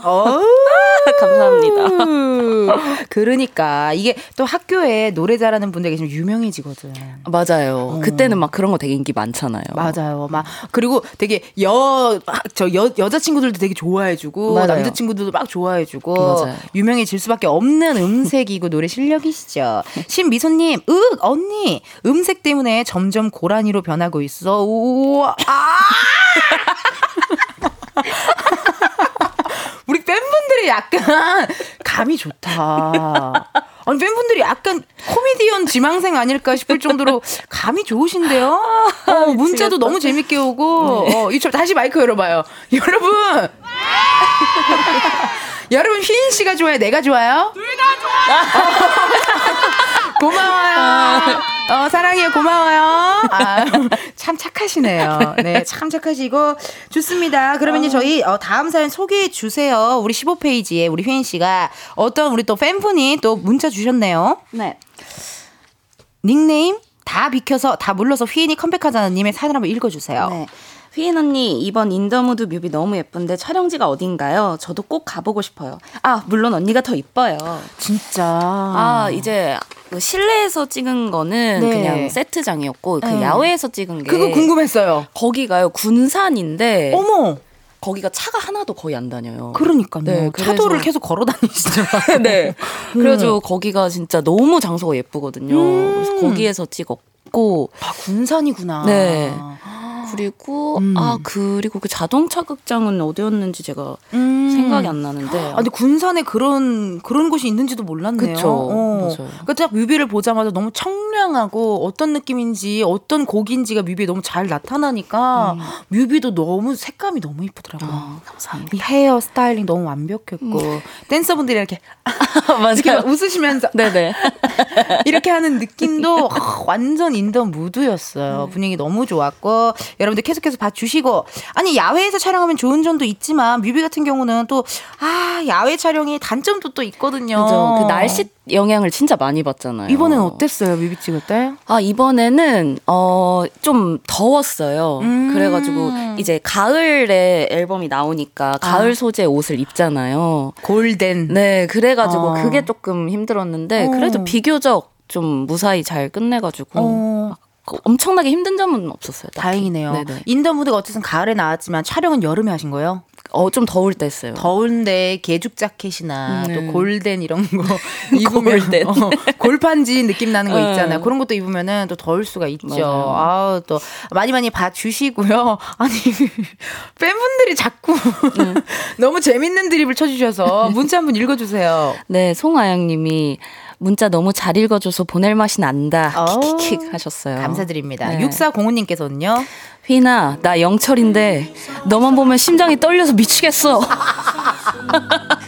어우. 감사합니다. 그러니까 이게 또 학교에 노래 잘하는 분들이 좀 유명해지거든. 맞아요. 그때는 막 그런 거 되게 인기 많잖아요. 맞아요. 막 그리고 되게 여 저 여 여자 친구들도 되게 좋아해주고. 남자 친구들도 막 좋아해주고 맞아요. 유명해질 수밖에 없는 음색이고 노래 실력이시죠. 신미소님, 윽 언니 음색 때문에 점점 고라니로 변하고 있어. 우와. 아! 팬분들이 약간 감이 좋다. 아니 팬분들이 약간 코미디언 지망생 아닐까 싶을 정도로 감이 좋으신데요. 어, 문자도 너무 재밌게 오고 어, 이철 다시 마이크 열어봐요. 여러분. 여러분 휘인 씨가 좋아요? 내가 좋아요? 둘 다 좋아요. 고마워요. 어, 사랑해요. 고마워요. 아, 참 착하시네요. 네, 참 착하시고 좋습니다. 그러면 이제 저희 어, 다음 사연 소개해 주세요. 우리 15페이지에 우리 휘인 씨가 어떤 우리 또 팬분이 또 문자 주셨네요. 네. 닉네임 다 비켜서 다 물러서 휘인이 컴백하자님의 사연 한번 읽어 주세요. 네. 휘인 언니 이번 In the Mood 뮤비 너무 예쁜데 촬영지가 어딘가요? 저도 꼭 가보고 싶어요. 아 물론 언니가 더 이뻐요. 진짜. 아 이제 그 실내에서 찍은 거는 네. 그냥 세트장이었고 그 네. 야외에서 찍은 게 그거 궁금했어요. 거기가요 군산인데 어머, 거기가 차가 하나도 거의 안 다녀요. 그러니까요. 네, 그래서- 차도를 계속 걸어 다니시잖아요. 네. 그래가지고 거기가 진짜 너무 장소가 예쁘거든요. 음. 그래서 거기에서 찍었고 아, 군산이구나. 네. 그리고 음. 아 그리고 그 자동차 극장은 어디였는지 제가 음. 생각이 안 나는데. 아, 근데 군산에 그런 그런 곳이 있는지도 몰랐네요. 그쵸. 어. 맞아요. 그러니까 딱 뮤비를 보자마자 너무 청량하고 어떤 느낌인지 어떤 곡인지가 뮤비에 너무 잘 나타나니까 뮤비도 너무 색감이 너무 이쁘더라고요. 음. 아, 감사합니다. 이 헤어 스타일링 너무 완벽했고 댄서분들이 이렇게 막 웃으시면서 네네. 이렇게 하는 느낌도 아, 완전 인던 무드였어요. 분위기 너무 좋았고 여러분들 계속해서 봐주시고 아니 야외에서 촬영하면 좋은 점도 있지만 뮤비 같은 경우는 또 아 야외 촬영이 단점도 또 있거든요. 그죠. 그 날씨 영향을 진짜 많이 받잖아요. 이번엔 어땠어요 뮤비 찍을 때? 아, 이번에는, 어, 좀 더웠어요. 음. 그래가지고, 이제 가을에 앨범이 나오니까 가을 소재 옷을 입잖아요. 골덴. 네, 그래가지고 어. 그게 조금 힘들었는데, 어. 그래도 비교적 좀 무사히 잘 끝내가지고, 어, 그 엄청나게 힘든 점은 없었어요. 딱히. 다행이네요. 네네. In the Mood가 어쨌든 가을에 나왔지만 촬영은 여름에 하신 거예요? 어, 좀 더울 때 했어요. 더운데 가죽 자켓이나 네. 또 골덴 이런 거 입으면 골덴. 어, 골판지 느낌 나는 거 네. 있잖아요. 그런 것도 입으면은 또 더울 수가 있죠. 아우 또 많이 많이 봐 주시고요. 아니 팬분들이 자꾸 네. 너무 재밌는 드립을 쳐주셔서 문자 한번 읽어주세요. 네, 송아영 님이 문자 너무 잘 읽어줘서 보낼 맛이 난다. 어우, 킥킥킥 하셨어요. 감사드립니다. 네. 6405님께서는요. 휘나, 나 영철인데 너만 보면 심장이 떨려서 미치겠어.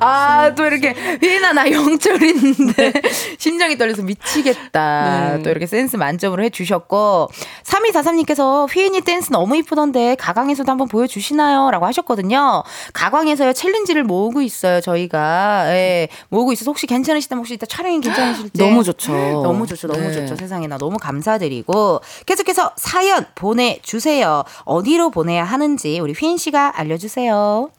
아, 또 이렇게, 휘나, 나 영철인데, 심장이 떨려서 미치겠다. 네. 또 이렇게 센스 만점으로 해주셨고, 3243님께서 휘인이 댄스 너무 이쁘던데, 가광에서도 한번 보여주시나요? 라고 하셨거든요. 가광에서요, 챌린지를 모으고 있어요, 저희가. 예, 모으고 있어서 혹시 괜찮으시다면 혹시 이따 촬영이 괜찮으실 때. 너무 좋죠. 너무 좋죠, 너무 네. 좋죠. 세상에 나 너무 감사드리고, 계속해서 사연 보내주세요. 어디로 보내야 하는지 우리 휘인 씨가 알려주세요.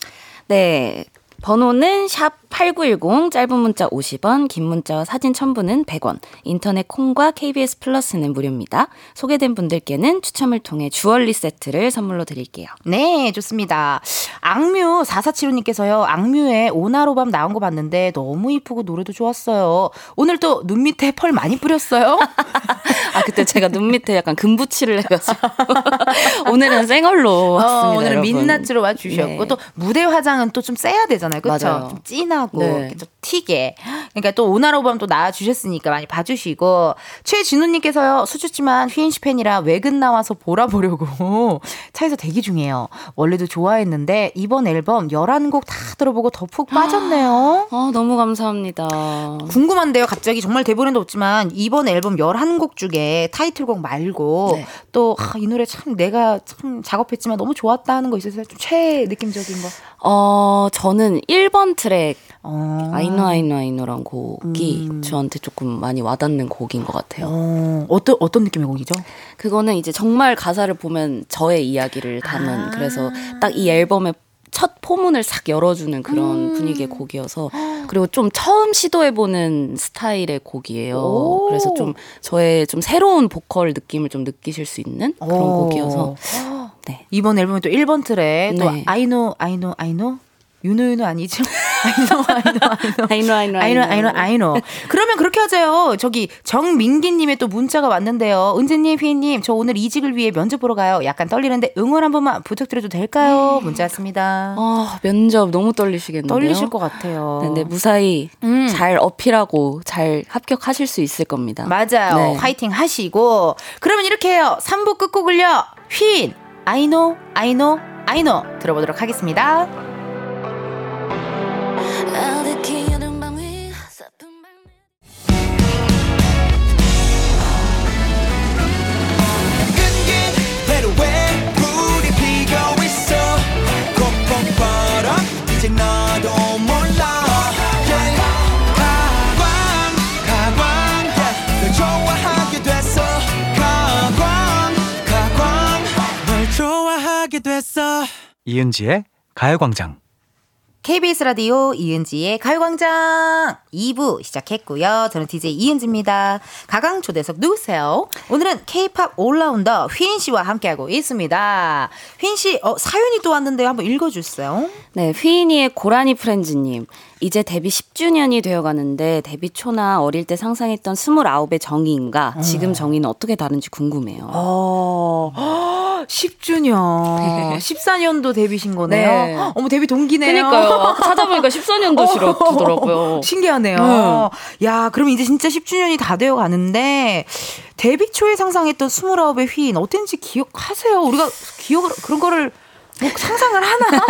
네. 번호는 샵 8910, 짧은 문자 50원, 긴 문자와 사진 첨부는 100원, 인터넷 콩과 KBS 플러스는 무료입니다. 소개된 분들께는 추첨을 통해 주얼리 세트를 선물로 드릴게요. 네, 좋습니다. 악뮤 4475님께서요. 악뮤의 오나로밤 나온 거 봤는데 너무 이쁘고 노래도 좋았어요. 오늘 또 눈 밑에 펄 많이 뿌렸어요? 아, 그때 제가 눈 밑에 약간 금붙이를 해 가지고. 오늘은 생얼로 왔습니다. 어, 오늘은 여러분. 민낯으로 와 주셨고 네. 또 무대 화장은 또좀 세야 되잖아요. 그렇죠? 좀 진하 고 네. 좀 튀게. 그러니까 또 오나로밤 또 나와 주셨으니까 많이 봐주시고 최진우님께서요. 수줍지만 휘인 씨 팬이라 외근 나와서 보라 보려고 차에서 대기 중이에요. 원래도 좋아했는데 이번 앨범 11곡 다 들어보고 더 푹 빠졌네요. 아, 너무 감사합니다. 궁금한데요. 갑자기 정말 대본에도 없지만 이번 앨범 11곡 중에 타이틀곡 말고 네. 또 이 노래 참 내가 참 작업했지만 너무 좋았다 하는 거 있으세요? 좀 최애 느낌적인 거. 어, 저는 1번 트랙, 어. 아이노 아이노 아이노란 곡이 음. 저한테 조금 많이 와닿는 곡인 것 같아요. 어, 어떤 어떤 느낌의 곡이죠? 그거는 이제 정말 가사를 보면 저의 이야기를 담은 그래서 딱 이 앨범의 첫 포문을 싹 열어주는 그런 분위기의 곡이어서 그리고 좀 처음 시도해보는 스타일의 곡이에요. 오. 그래서 좀 저의 좀 새로운 보컬 느낌을 좀 느끼실 수 있는 그런 오. 곡이어서 네. 이번 앨범에 또 1번 틀에 네. 또 I know I know I know 유노 유노 아니죠? 아이노 아이노 아이노 아이노 아이노 아이노 그러면 그렇게 하자요. 저기 정민기님의 또 문자가 왔는데요. 은재님, 휘님, 저 오늘 이직을 위해 면접 보러 가요. 약간 떨리는데 응원 한 번만 부탁드려도 될까요? 네. 문자 왔습니다. 어, 아, 면접 너무 떨리시겠는데요? 떨리실 것 같아요. 근데 무사히 음. 잘 어필하고 잘 합격하실 수 있을 겁니다. 맞아요. 네. 화이팅 하시고 그러면 이렇게 해요. 3부 끝곡을요. 휘인 아이노, 아이노, 아이노 들어보도록 하겠습니다. 됐어 이은지의 가요광장 KBS 라디오 이은지의 가요광장 2부 시작했고요. 저는 DJ 이은지입니다. 가강 초대석 누구세요? 오늘은 K-팝 올라운더 휘인 씨와 함께하고 있습니다. 휘인 씨, 어, 사연이 또 왔는데요. 한번 읽어주세요. 네, 휘인이의 고라니 프렌즈님. 이제 데뷔 10주년이 되어가는데 데뷔 초나 어릴 때 상상했던 29의 정의인가 지금 정의는 어떻게 다른지 궁금해요. 어, 10주년. 14년도 데뷔신 거네요. 네. 어머, 데뷔 동기네요. 그러니까요. 찾아보니까 14년도시더라고요. 신기하네요. 야, 그럼 이제 진짜 10주년이 다 되어 가는데 데뷔 초에 상상했던 29의 휘인 어땠는지 기억하세요? 우리가 기억을 그런 거를 뭐 상상을 하나?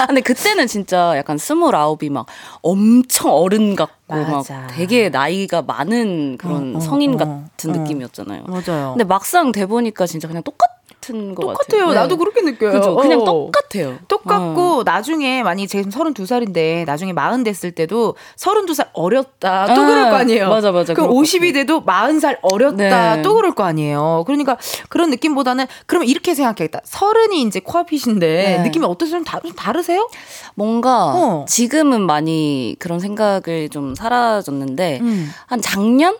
근데 그때는 진짜 약간 스물아홉이 막 엄청 어른 같고 맞아. 막 되게 나이가 많은 그런 어, 어, 성인 어, 같은 어. 느낌이었잖아요. 맞아요. 근데 막상 돼 보니까 진짜 그냥 똑같 은것 똑같아요. 같아요. 네. 나도 그렇게 느껴요. 그죠? 그냥 어. 똑같아요. 똑같고 나중에 만약에 지금 32살인데 나중에 40 됐을 때도 32살 어렸다 또 아, 그럴 거 아니에요. 맞아, 맞아. 그럼 그럴 것 50이 돼도 40살 어렸다 네. 또 그럴 거 아니에요. 그러니까 그런 느낌보다는 그러면 이렇게 생각하겠다. 서른이 이제 코앞이신데 네. 느낌이 어떠세요? 좀, 다, 좀 다르세요? 뭔가 어. 지금은 많이 그런 생각을 좀 사라졌는데 음. 한 작년?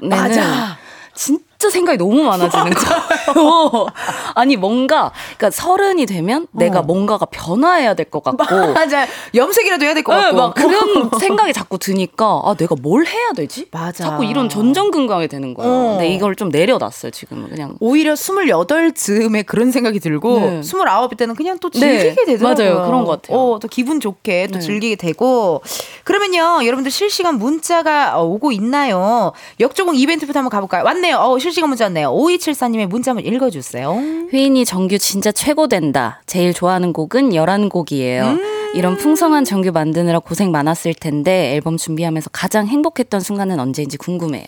맞아. 진짜 생각이 너무 많아지는 거예요. 아니 뭔가 그러니까 서른이 되면 내가 뭔가가 변화해야 될 것 같고 맞아. 염색이라도 해야 될것 네, 같고. 막 그런 생각이 자꾸 드니까 아 내가 뭘 해야 되지? 맞아. 자꾸 이런 전전긍긍하게 되는 거예요. 어. 근데 이걸 좀 내려놨어요 지금은 그냥. 오히려 28즈음에 그런 생각이 들고 네. 29일 때는 그냥 또 네, 즐기게 되더라고요. 맞아요. 그런 것 같아요. 어, 또 기분 좋게 또 네. 즐기게 되고. 그러면요, 여러분들 실시간 문자가 어, 오고 있나요? 역조공 이벤트부터 한번 가볼까요? 왔네요. 어, 실시간 문자 왔네요. 5274님의 문자 한번 읽어주세요. 휘인이 정규 진짜 최고 된다. 제일 좋아하는 곡은 11곡이에요. 이런 풍성한 정규 만드느라 고생 많았을 텐데 앨범 준비하면서 가장 행복했던 순간은 언제인지 궁금해요.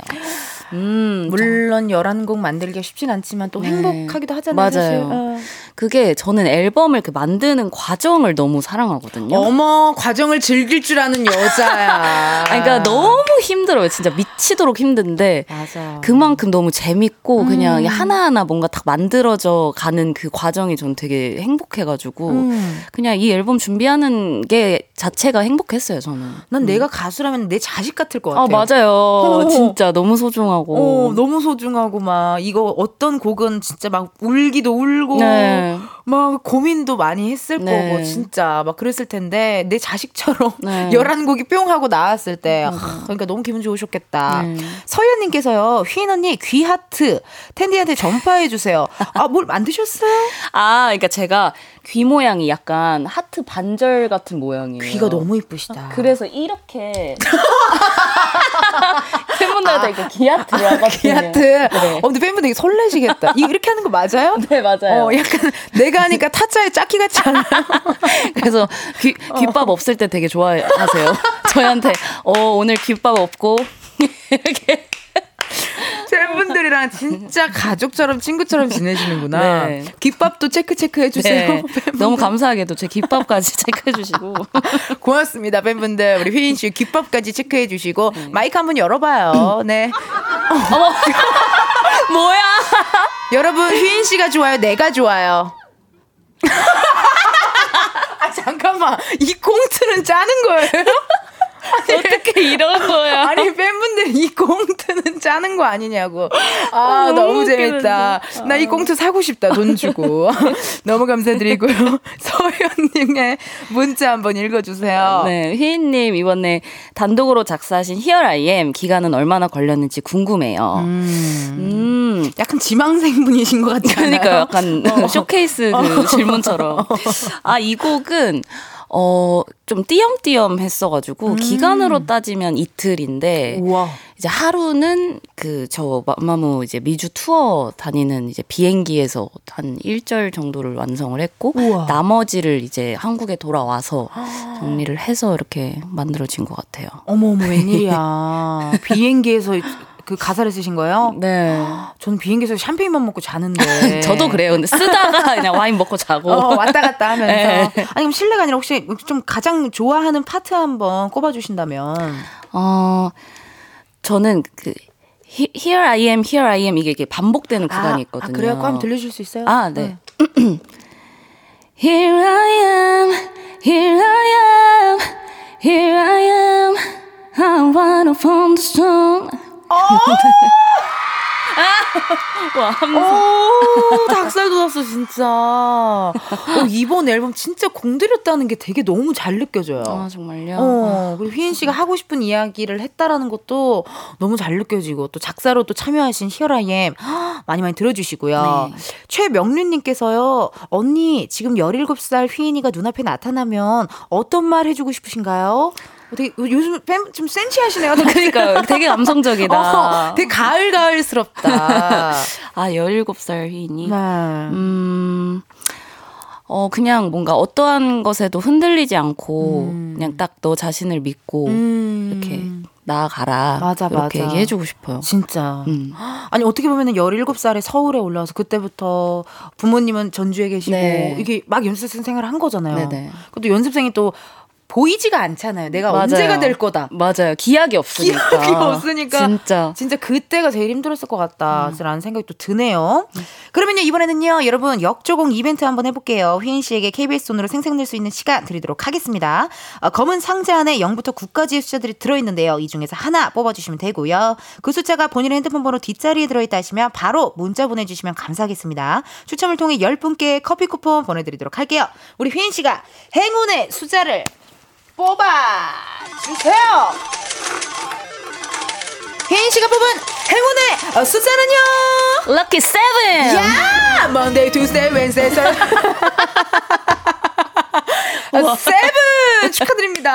음, 물론 11곡 만들기가 쉽진 않지만 또 네. 행복하기도 하잖아요. 맞아요. 사실. 어. 그게 저는 앨범을 그 만드는 과정을 너무 사랑하거든요. 어머, 과정을 즐길 줄 아는 여자야. 아니, 그러니까 너무 힘들어요. 진짜 미치도록 힘든데 맞아. 그만큼 너무 재밌고 그냥 음. 하나하나 뭔가 딱 만들어져 가는 그 과정이 전 되게 행복해가지고 음. 그냥 이 앨범 준비하는 게 자체가 행복했어요. 저는. 난 내가 가수라면 내 자식 같을 것 같아. 아 맞아요. 어. 진짜 너무 소중하고. 어, 너무 소중하고 막 이거 어떤 곡은 진짜 막 울기도 울고 네. 막 고민도 많이 했을 네. 거고 진짜 막 그랬을 텐데 내 자식처럼 네. 열한 곡이 뿅 하고 나왔을 때 아, 그러니까 너무 기분 좋으셨겠다. 네. 서현 님께서요 휘인 언니 귀 하트 텐디한테 전파해 주세요. 아 뭘 만드셨어요? 아, 그러니까 제가 귀 모양이 약간 하트 반절 같은 모양이에요. 귀가 너무 이쁘시다. 그래서 이렇게 팬분들한테 이렇게 귀하트를 하거든요. 귀 하트. 네. 어 근데 팬분 되게 설레시겠다. 이거 이렇게 하는 거 맞아요? 네, 맞아요. 어 약간 내가 하니까 타짜의 짝기 같지 않아요? 그래서 귀, 귓밥 없을 때 되게 좋아하세요. 저희한테, 어, 오늘 귓밥 없고, 이렇게. 팬분들이랑 진짜 가족처럼 친구처럼 지내시는구나. 네. 귓밥도 체크 체크 해주세요. 네. 너무 감사하게도 제 귓밥까지 체크해주시고. 고맙습니다, 팬분들. 우리 휘인 씨 귓밥까지 체크해주시고 마이크 한번 열어봐요. 네. 뭐야? 여러분 휘인 씨가 좋아요, 내가 좋아요. 아 잠깐만 이 꽁트는 짜는 거예요? 어떻게 이런 거야? 아니 팬분들 이 꽁트는 짜는 거 아니냐고. 아 어, 너무, 너무 재밌다. 나이 꽁트 사고 싶다 돈 주고. 너무 감사드리고요. 서현님의 문자 한번 읽어주세요. 네, 휘인님 이번에 단독으로 작사하신 Here I Am 기간은 얼마나 걸렸는지 궁금해요. 음. 약간 지망생 분이신 것 같지 않아요? 그러니까 약간 쇼케이스 그 질문처럼. 아, 이 곡은 어, 좀 띄엄띄엄 했어가지고, 기간으로 따지면 이틀인데, 우와. 이제 하루는 그, 저, 마마무 이제 미주 투어 다니는 이제 비행기에서 한 1절 정도를 완성을 했고, 우와. 나머지를 이제 한국에 돌아와서 정리를 해서 이렇게 만들어진 것 같아요. 어머 어머 웬일이야. 비행기에서 그 가사를 쓰신 거예요? 네. 저는 비행기에서 샴페인만 먹고 자는데. 저도 그래요. 근데 쓰다가 그냥 와인 먹고 자고. 어, 왔다 갔다 하면서. 네. 아니, 그럼 실례가 아니라 혹시 좀 가장 좋아하는 파트 한번 꼽아주신다면? 어, 저는 그, Here I am, here I am. 이게, 이게 반복되는 아, 구간이 아, 있거든요. 아, 그래요? 그럼 들려줄 수 있어요? 아, 네. 네. here I am, here I am, here I am. I wanna form the song. Sun. 와, 함성. 오, 닭살 돋았어, 진짜. 어, 이번 앨범 진짜 공들였다는 게 되게 너무 잘 느껴져요. 아, 정말요? 어, 그리고 휘인 씨가 하고 싶은 이야기를 했다라는 것도 너무 잘 느껴지고 또 작사로 또 참여하신 히어라이엠 많이 많이 들어주시고요. 네. 최명륜님께서요, 언니 지금 17살 휘인이가 눈앞에 나타나면 어떤 말 해주고 싶으신가요? 어, 되게 요즘 팬좀 센치하시네요. 그러니까 되게 감성적이다. 어, 되게 가을 가을스럽다. 아, 17살 휘인이. 네. 음, 어, 그냥 뭔가 어떠한 것에도 흔들리지 않고, 음. 그냥 딱 너 자신을 믿고, 음. 이렇게 나아가라. 맞아, 이렇게 맞아. 얘기해주고 싶어요. 진짜. 음. 아니 어떻게 보면 은 17살에 서울에 올라와서 그때부터 부모님은 전주에 계시고 네. 이게 막 연습생 생활을 한 거잖아요. 네네. 근데 연습생이 또 보이지가 않잖아요. 내가 맞아요. 언제가 될 거다. 맞아요. 기약이 없으니까. 기억이 없으니까 진짜. 진짜 그때가 제일 힘들었을 것 음. 같다라는 생각이 또 드네요. 그러면요 이번에는요 여러분 역조공 이벤트 한번 해볼게요. 휘인 씨에게 KBS 돈으로 생생낼 수 있는 시간 드리도록 하겠습니다. 어, 검은 상자 안에 0부터 9까지의 숫자들이 들어있는데요. 이 중에서 하나 뽑아주시면 되고요. 그 숫자가 본인의 핸드폰 번호 뒷자리에 들어있다 하시면 바로 문자 보내주시면 감사하겠습니다. 추첨을 통해 10분께 커피 쿠폰 보내드리도록 할게요. 우리 휘인 씨가 행운의 숫자를 뽑아 주세요. 휘인 씨가 뽑은 행운의 어, 숫자는요. Lucky seven! 야! Monday, Tuesday, Wednesday, Thursday. 아, seven 축하드립니다.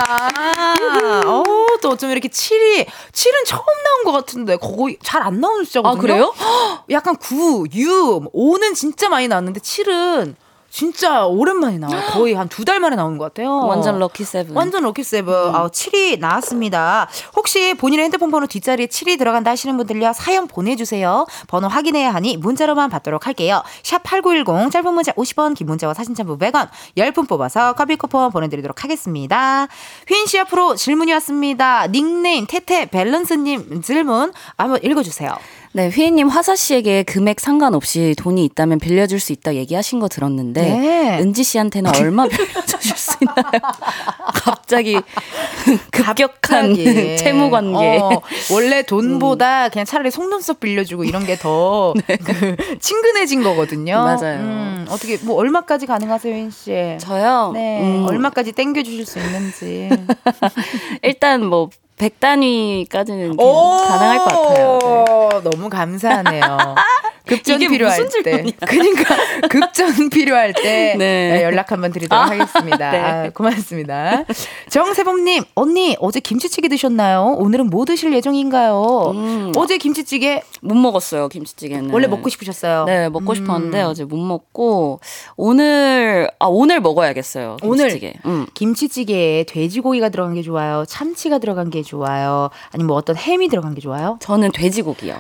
어, 또 어쩜 이렇게 7이 7은 처음 나온 것 같은데 거의 잘 안 나오는 숫자거든요. 아, 그래요? 약간 9, 6, 5는 진짜 많이 나왔는데 7은 진짜 오랜만에 나와요. 거의 한 두 달 만에 나오는 것 같아요. 완전 lucky seven. 완전 lucky seven. 아, 7이 나왔습니다. 혹시 본인의 핸드폰 번호 뒷자리에 7이 들어간다 하시는 분들요. 사연 보내주세요. 번호 확인해야 하니 문자로만 받도록 할게요. 샵 8910 짧은 문자 50원 긴 문자와 사진 첨부 100원 10분 뽑아서 커피 쿠폰 보내드리도록 하겠습니다. 휘인 씨 앞으로 질문이 왔습니다. 닉네임 태태 밸런스님 질문 한번 읽어주세요. 네, 휘인님 화사 씨에게 금액 상관없이 돈이 있다면 빌려줄 수 있다 얘기하신 거 들었는데 네. 은지 씨한테는 얼마 빌려주실 수 있나요? 갑자기 급격한 갑자기. 채무 관계. 어, 원래 돈보다 그냥 차라리 속눈썹 빌려주고 이런 게더 그, 친근해진 거거든요. 맞아요. 음, 어떻게 뭐 얼마까지 가능하세요, 인 씨? 저요. 네, 음, 얼마까지 땡겨 주실 수 있는지. 일단 뭐 100단위까지는 가능할 것 같아요. 네. 너무 감사하네요. 급전 이게 필요할 때. 그러니까 급전 필요할 때 네. 네, 연락 한번 드리도록 아, 하겠습니다. 네. 아, 고맙습니다. 정세범님, 언니 어제 김치찌개 드셨나요? 오늘은 뭐 드실 예정인가요? 음. 어제 김치찌개 못 먹었어요, 김치찌개는. 원래 먹고 싶으셨어요? 네, 먹고 음. 싶었는데 어제 못 먹고 오늘 아 오늘 먹어야겠어요. 오늘? 김치찌개. 음. 김치찌개에 돼지고기가 들어간 게 좋아요? 참치가 들어간 게 좋아요? 아니면 뭐 어떤 햄이 들어간 게 좋아요? 저는 돼지고기요.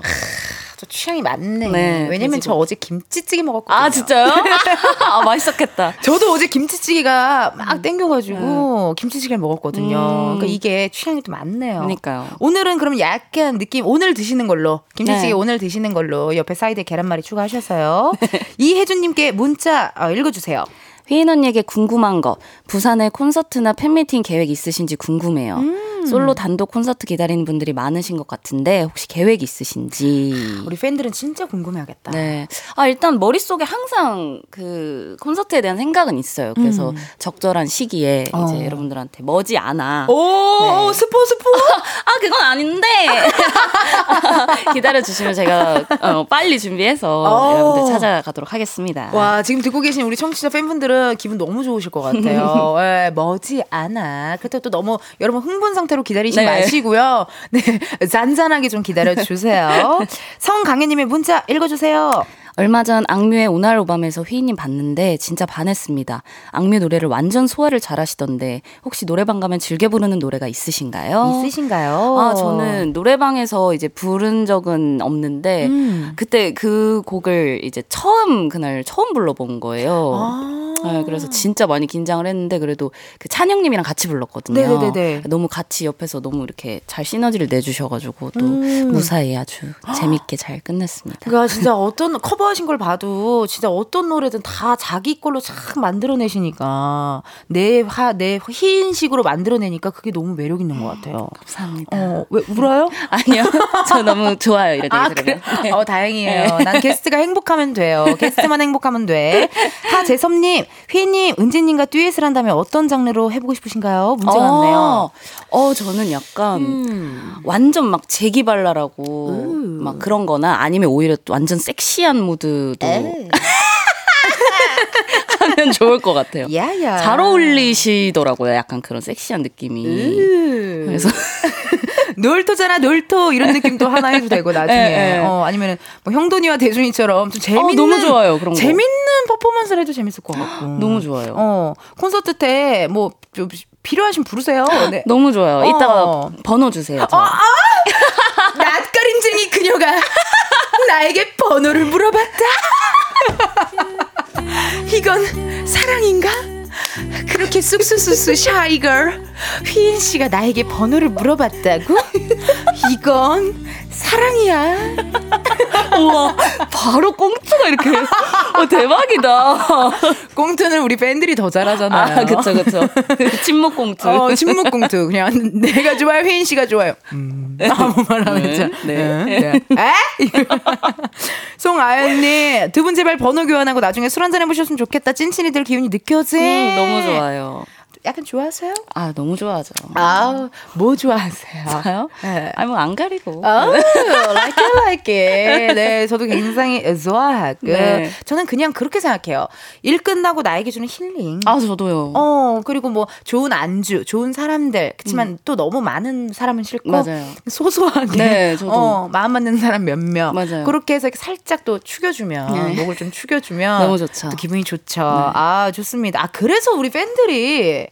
저 취향이 맞네. 네, 왜냐면 저 돼지고기. 어제 김치찌개 먹었거든요. 아 진짜요? 아 맛있었겠다. 저도 어제 김치찌개가 막 땡겨가지고 김치찌개를 먹었거든요. 음. 그러니까 이게 취향이 또 맞네요. 그러니까요. 오늘은 그럼 약간 느낌 오늘 드시는 걸로 김치찌개 네. 오늘 드시는 걸로 옆에 사이드에 계란말이 추가하셔서요. 이혜준님께 문자 어, 읽어주세요. 휘인 언니에게 궁금한 거 부산에 콘서트나 팬미팅 계획 있으신지 궁금해요. 음. 솔로 단독 콘서트 기다리는 분들이 많으신 것 같은데 혹시 계획 있으신지. 우리 팬들은 진짜 궁금해하겠다. 네. 아, 일단 머릿속에 항상 그 콘서트에 대한 생각은 있어요. 그래서 적절한 시기에 음. 어. 이제 여러분들한테 머지 않아. 오, 네. 오, 스포 스포. 아, 그건 아닌데. 기다려 주시면 제가 어, 빨리 준비해서 어. 여러분들 찾아가도록 하겠습니다. 와 지금 듣고 계신 우리 청취자 팬분들은 기분 너무 좋으실 것 같아요. 예, 머지 않아. 그렇다고 또 너무 여러분 흥분 상태 로 기다리지 네. 마시고요. 네, 잔잔하게 좀 기다려 주세요. 성강혜님의 문자 읽어주세요. 얼마 전 악뮤의 오날 오밤에서 휘인님 봤는데 진짜 반했습니다. 악뮤 노래를 완전 소화를 잘하시던데 혹시 노래방 가면 즐겨 부르는 노래가 있으신가요? 있으신가요? 아 저는 노래방에서 이제 부른 적은 없는데 음. 그때 그 곡을 이제 처음 그날 처음 불러본 거예요. 아. 네, 그래서 진짜 많이 긴장을 했는데 그래도 그 찬영님이랑 같이 불렀거든요. 네네네네. 너무 같이 옆에서 너무 이렇게 잘 시너지를 내주셔가지고 또 음. 무사히 아주 재밌게 잘 끝냈습니다. 그러니까 진짜 어떤 커버 커버하신 걸 봐도 진짜 어떤 노래든 다 자기 걸로 싹 만들어내시니까 내 화, 내 희인식으로 만들어내니까 그게 너무 매력 있는 것 같아요. 감사합니다. 어, 왜 울어요? 아니요. 저 너무 좋아요. 이런 아, 얘기 그래? 들으면. 네. 어, 다행이에요. 난 게스트가 행복하면 돼요. 게스트만 행복하면 돼. 하재섭님, 휘님, 은지님과 듀엣을 한다면 어떤 장르로 해보고 싶으신가요? 문자 왔네요. 어, 저는 약간 음. 완전 막 재기발랄하고 막 그런 거나 아니면 오히려 또 완전 섹시한 무드도 하면 좋을 것 같아요. 야야. 잘 어울리시더라고요. 약간 그런 섹시한 느낌이. 음. 그래서 놀토잖아 놀토 이런 느낌도 하나 해도 되고 나중에 예, 예. 어 아니면은 뭐 형돈이와 대준이처럼 좀 재밌는 너무 좋아요, 그런 거. 재밌는 퍼포먼스를 해도 재밌을 것 같고 너무 좋아요. 어 콘서트 때뭐 필요하시면 부르세요 네. 너무 좋아요. 어. 이따가 번호 주세요. 저. 낯가림쟁이 그녀가 나에게 번호를 물어봤다 이건 사랑인가? 그렇게 쑥쑥쑥쑥 샤이걸 휘인 씨가 나에게 번호를 물어봤다고? 이건 사랑이야. 우와, 바로 꽁트가 이렇게. 어, 대박이다. 꽁트는 우리 팬들이 더 잘하잖아요. 아, 그쵸, 그쵸. 침묵 꽁트. 어, 침묵 꽁트. 그냥 내가 좋아요, 휘인 씨가 좋아요. 음. 아무 말 안 했죠. 네. 네. 네. 에? 송아연님, 두 분 제발 번호 교환하고 나중에 술 한잔 해보셨으면 좋겠다. 찐친이들 기운이 느껴지? 음, 너무 좋아요. 약간 좋아하세요? 아, 너무 좋아하죠. 아, 뭐 좋아하세요? 저요? 네. 아니, 뭐, 안 가리고. 아, like it, like it. 네, 저도 굉장히 좋아하고. 네. 저는 그냥 그렇게 생각해요. 일 끝나고 나에게 주는 힐링. 아, 저도요. 어, 그리고 뭐 좋은 안주, 좋은 사람들. 그렇지만 또 너무 많은 사람은 싫고 음. 맞아요. 소소하게 네, 저도. 어, 마음 맞는 사람 몇몇. 맞아요. 그렇게 해서 살짝 또 축여주면 네. 목을 좀 축여주면 너무 좋죠. 네. 또 기분이 좋죠. 아 좋습니다. 아 그래서 우리 팬들이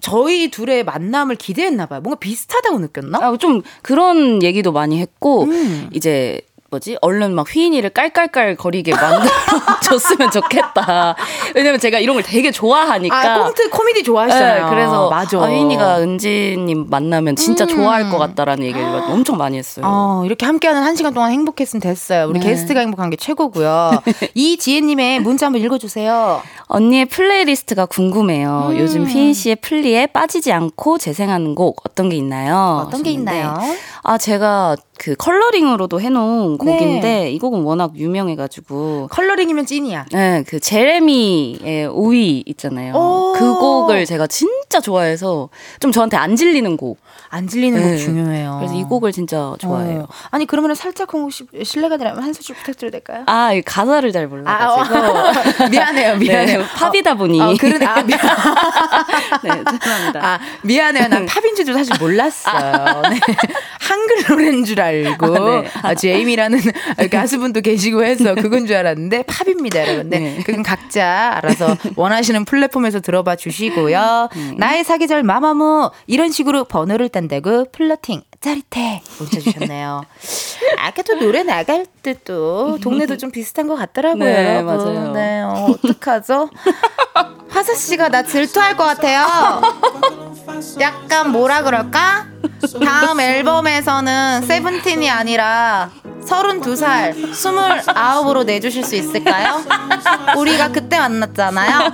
저희 둘의 만남을 기대했나 봐요. 뭔가 비슷하다고 느꼈나? 아, 좀 그런 얘기도 많이 했고, 음. 이제, 뭐지? 얼른 막 휘인이를 깔깔깔 거리게 만들어줬으면 좋겠다. 왜냐면 제가 이런 걸 되게 좋아하니까. 아 꽁트 코미디 좋아하시잖아요. 네, 그래서 맞아. 아, 휘인이가 은지님 만나면 진짜 음. 좋아할 것 같다라는 얘기를 엄청 많이 했어요. 어, 이렇게 함께하는 한 시간 동안 행복했으면 됐어요. 우리 네. 게스트가 행복한 게 최고고요. 이지혜님의 문자 한번 읽어주세요. 언니의 playlist가 궁금해요. 음. 요즘 휘인 씨의 플리에 빠지지 않고 재생하는 곡 어떤 게 있나요? 어떤 게 있나요? 아, 제가 그 컬러링으로도 해놓은 네. 곡인데 이 곡은 워낙 유명해가지고 컬러링이면 찐이야. 네, 그 제레미의 Oui 있잖아요. 오. 그 곡을 제가 진짜 좋아해서 좀 저한테 안 질리는 곡. 안 질리는 네. 곡 중요해요. 그래서 이 곡을 진짜 좋아해요. 어. 아니 그러면 살짝 혹시 실례가 되라면 한 소절 부탁드려도 될까요? 아, 이 가사를 잘 몰라가지고. 어. 미안해요, 미안해요. 네, 팝이다 보니. 어, 그런 아, 미안. 네, 죄송합니다. 아, 미안해요. 난 팝인 줄도 사실 몰랐어요. 네. 한글 노래인 줄 알고. 아, 네. 아, 제이미라는 가수분도 계시고 해서 그건 줄 알았는데 팝입니다, 여러분. 네. 네. 그건 각자 알아서 원하시는 플랫폼에서 들어봐 주시고요. 나의 사계절 마마무. 이런 식으로 번호를 딴다고 flirting 짜릿해 문자 주셨네요. 아까 또 노래 나갈 때 또 동네도 좀 비슷한 것 같더라고요. 네, 여러분. 맞아요. 네, 어, 어떡하죠? 화사 씨가 나 질투할 것 같아요. 약간 뭐라 그럴까? 다음 앨범에서는 세븐틴이 아니라 32살, 29으로 내주실 수 있을까요? 우리가 그때 만났잖아요.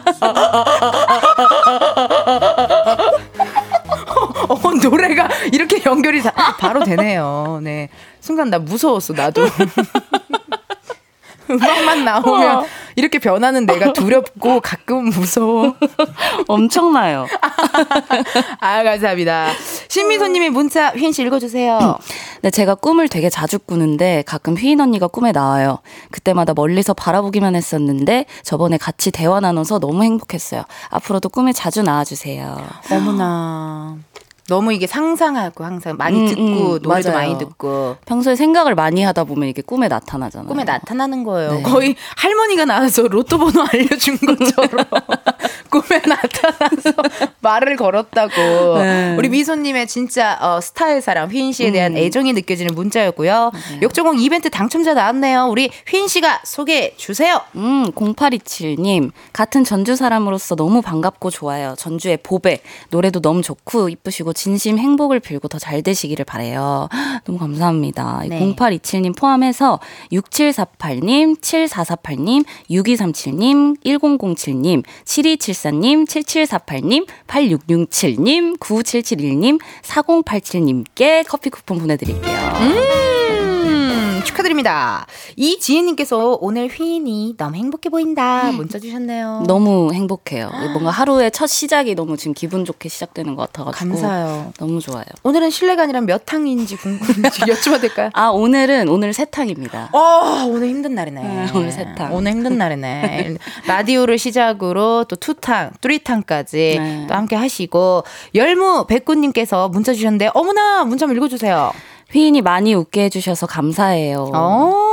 어, 노래가 이렇게 연결이 다, 바로 되네요. 네. 순간 나 무서웠어, 나도. 음악만 나오면 이렇게 변하는 내가 두렵고 가끔은 무서워. 엄청나요. 아, 감사합니다. 신미소님의 문자 휘인 씨 읽어주세요. 네, 제가 꿈을 되게 자주 꾸는데 가끔 휘인 언니가 꿈에 나와요. 그때마다 멀리서 바라보기만 했었는데 저번에 같이 대화 나눠서 너무 행복했어요. 앞으로도 꿈에 자주 나와주세요. 어머나. 너무 이게 상상하고 항상 많이 음, 듣고 음, 노래도 맞아요. 많이 듣고 평소에 생각을 많이 하다 보면 이게 꿈에 나타나잖아요. 꿈에 나타나는 거예요. 네. 거의 할머니가 나와서 로또 번호 알려준 것처럼 꿈에 나타나서 말을 걸었다고. 네. 우리 미소님의 진짜 어, 스타일 사랑 휘인 씨에 대한 애정이 느껴지는 문자였고요. 역조공 이벤트 당첨자 나왔네요. 우리 휘인 씨가 소개해 주세요. 음, 0827님. 같은 전주 사람으로서 너무 반갑고 좋아요. 전주의 보배. 노래도 너무 좋고, 이쁘시고, 진심 행복을 빌고 더 잘 되시기를 바래요. 너무 감사합니다. 네. 0827님 포함해서 6748님, 7448님, 6237님, 1007님, 7274님, 7748님, 8667님, 9771님, 4087님께 커피 쿠폰 보내드릴게요. 음, 축하드립니다. 이지혜님께서 오늘 휘인이 너무 행복해 보인다. 문자 주셨네요. 너무 행복해요. 뭔가 하루의 첫 시작이 너무 지금 기분 좋게 시작되는 것 같아가지고. 감사해요. 너무 좋아요. 오늘은 실례가 아니라 몇 탕인지 궁금한지 여쭤봐도 될까요? 아, 오늘은, 오늘 세 탕입니다. 어, 오늘 힘든 날이네. 네, 오늘 세 탕. 오늘 힘든 날이네. 라디오를 시작으로 또 투탕, 뚜리탕까지 네. 또 함께 하시고 열무 백구님께서 문자 주셨는데 어머나 문자 한번 읽어주세요. 휘인이 많이 웃게 해주셔서 감사해요. 어,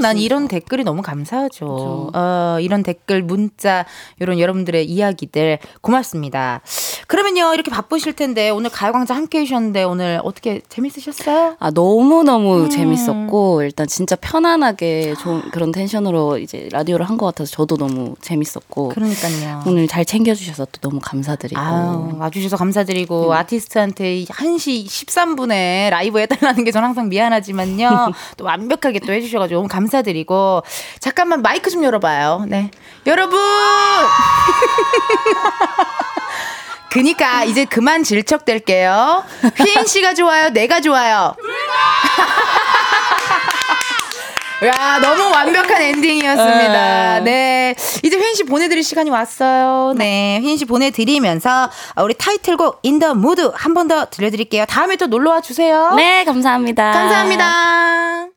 난 이런 댓글이 너무 감사하죠. 어, 이런 댓글, 문자, 이런 여러분들의 이야기들 고맙습니다. 그러면요, 이렇게 바쁘실 텐데 오늘 가요광장 함께 해주셨는데 오늘 어떻게 재밌으셨어요? 아, 너무너무 재밌었고, 일단 진짜 편안하게 좋은 그런 텐션으로 이제 라디오를 한 것 같아서 저도 너무 재밌었고, 그러니까요. 오늘 잘 챙겨주셔서 또 너무 감사드리고. 아유, 와주셔서 감사드리고 아티스트한테 1시 13분에 라이브 해달라는 게 저는 항상 미안하지만요. 또 완벽하게 또 해주셔가지고 너무 감사드 리고 잠깐만 마이크 좀 열어봐요. 네, 여러분. 그니까 이제 그만 질척댈게요. 휘인 씨가 좋아요, 내가 좋아요. 야, 너무 완벽한 엔딩이었습니다. 네. 이제 휘인 씨 보내드릴 시간이 왔어요. 네. 휘인 씨 보내드리면서 우리 타이틀곡 In the Mood 한 번 더 들려드릴게요. 다음에 또 놀러와 주세요. 네, 감사합니다. 감사합니다.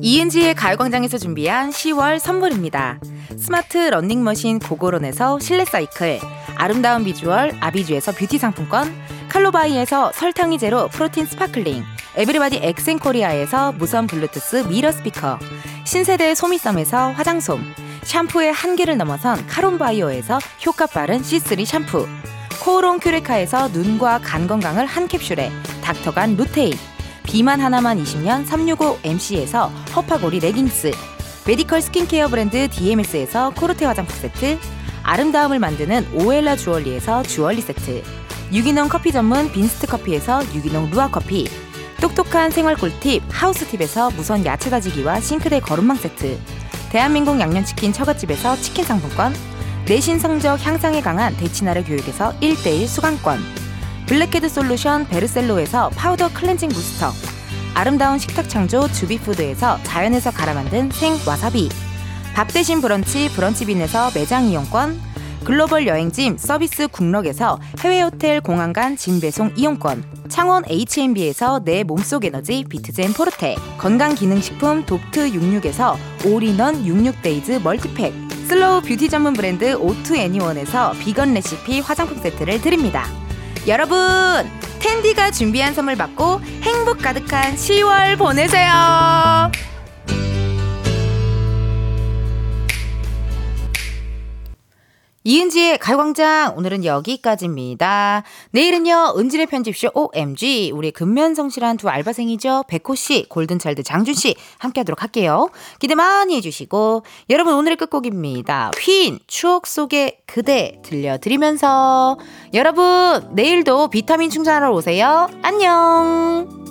이은지의 가요광장에서 준비한 10월 선물입니다. 스마트 러닝머신 고고론에서 실내 사이클, 아름다운 비주얼 아비주에서 뷰티 상품권, 칼로바이에서 설탕이 제로 protein sparkling, 에브리바디 엑센코리아에서 무선 블루투스 mirror 스피커, 신세대 소미섬에서 화장솜, 샴푸의 한계를 넘어선 카론바이오에서 효과 빠른 C3 샴푸, 코오롱 큐레카에서 눈과 간 건강을 한 캡슐에 닥터간 루테인 비만 하나만 20년 365MC에서 허파고리 레깅스 medical 스킨케어 브랜드 DMS에서 코르테 화장품 세트 아름다움을 만드는 오엘라 주얼리에서 주얼리 세트 유기농 커피 전문 빈스트 커피에서 유기농 루아 커피 똑똑한 생활 꿀팁 하우스팁에서 무선 야채 다지기와 싱크대 거름망 세트 대한민국 양념치킨 처갓집에서 치킨 상품권 내신 성적 향상에 강한 대치나래 교육에서 1대1 수강권. 블랙헤드 솔루션 베르셀로에서 파우더 클렌징 부스터. 아름다운 식탁 창조 주비푸드에서 자연에서 갈아 만든 생 와사비. 밥 대신 브런치 브런치빈에서 매장 이용권. 글로벌 여행짐 서비스 굿럭에서 해외 호텔 공항 간 짐 배송 이용권. 창원 H&B에서 내 몸속 에너지 비트젠 포르테. 건강기능식품 독트 66에서 올인원 66데이즈 멀티팩 슬로우 뷰티 전문 브랜드 오투 애니원에서 비건 레시피 화장품 세트를 드립니다. 여러분, 은디가 준비한 선물 받고 행복 가득한 10월 보내세요. 이은지의 가요광장 오늘은 여기까지입니다. 내일은요 은지네 편집쇼 OMG 우리 근면성실한 두 알바생이죠 백호 씨, 골든차일드 장준 씨 함께하도록 할게요. 기대 많이 해주시고 여러분 오늘의 끝곡입니다. 휘인 추억 속의 그대 들려드리면서 여러분 내일도 비타민 충전하러 오세요. 안녕.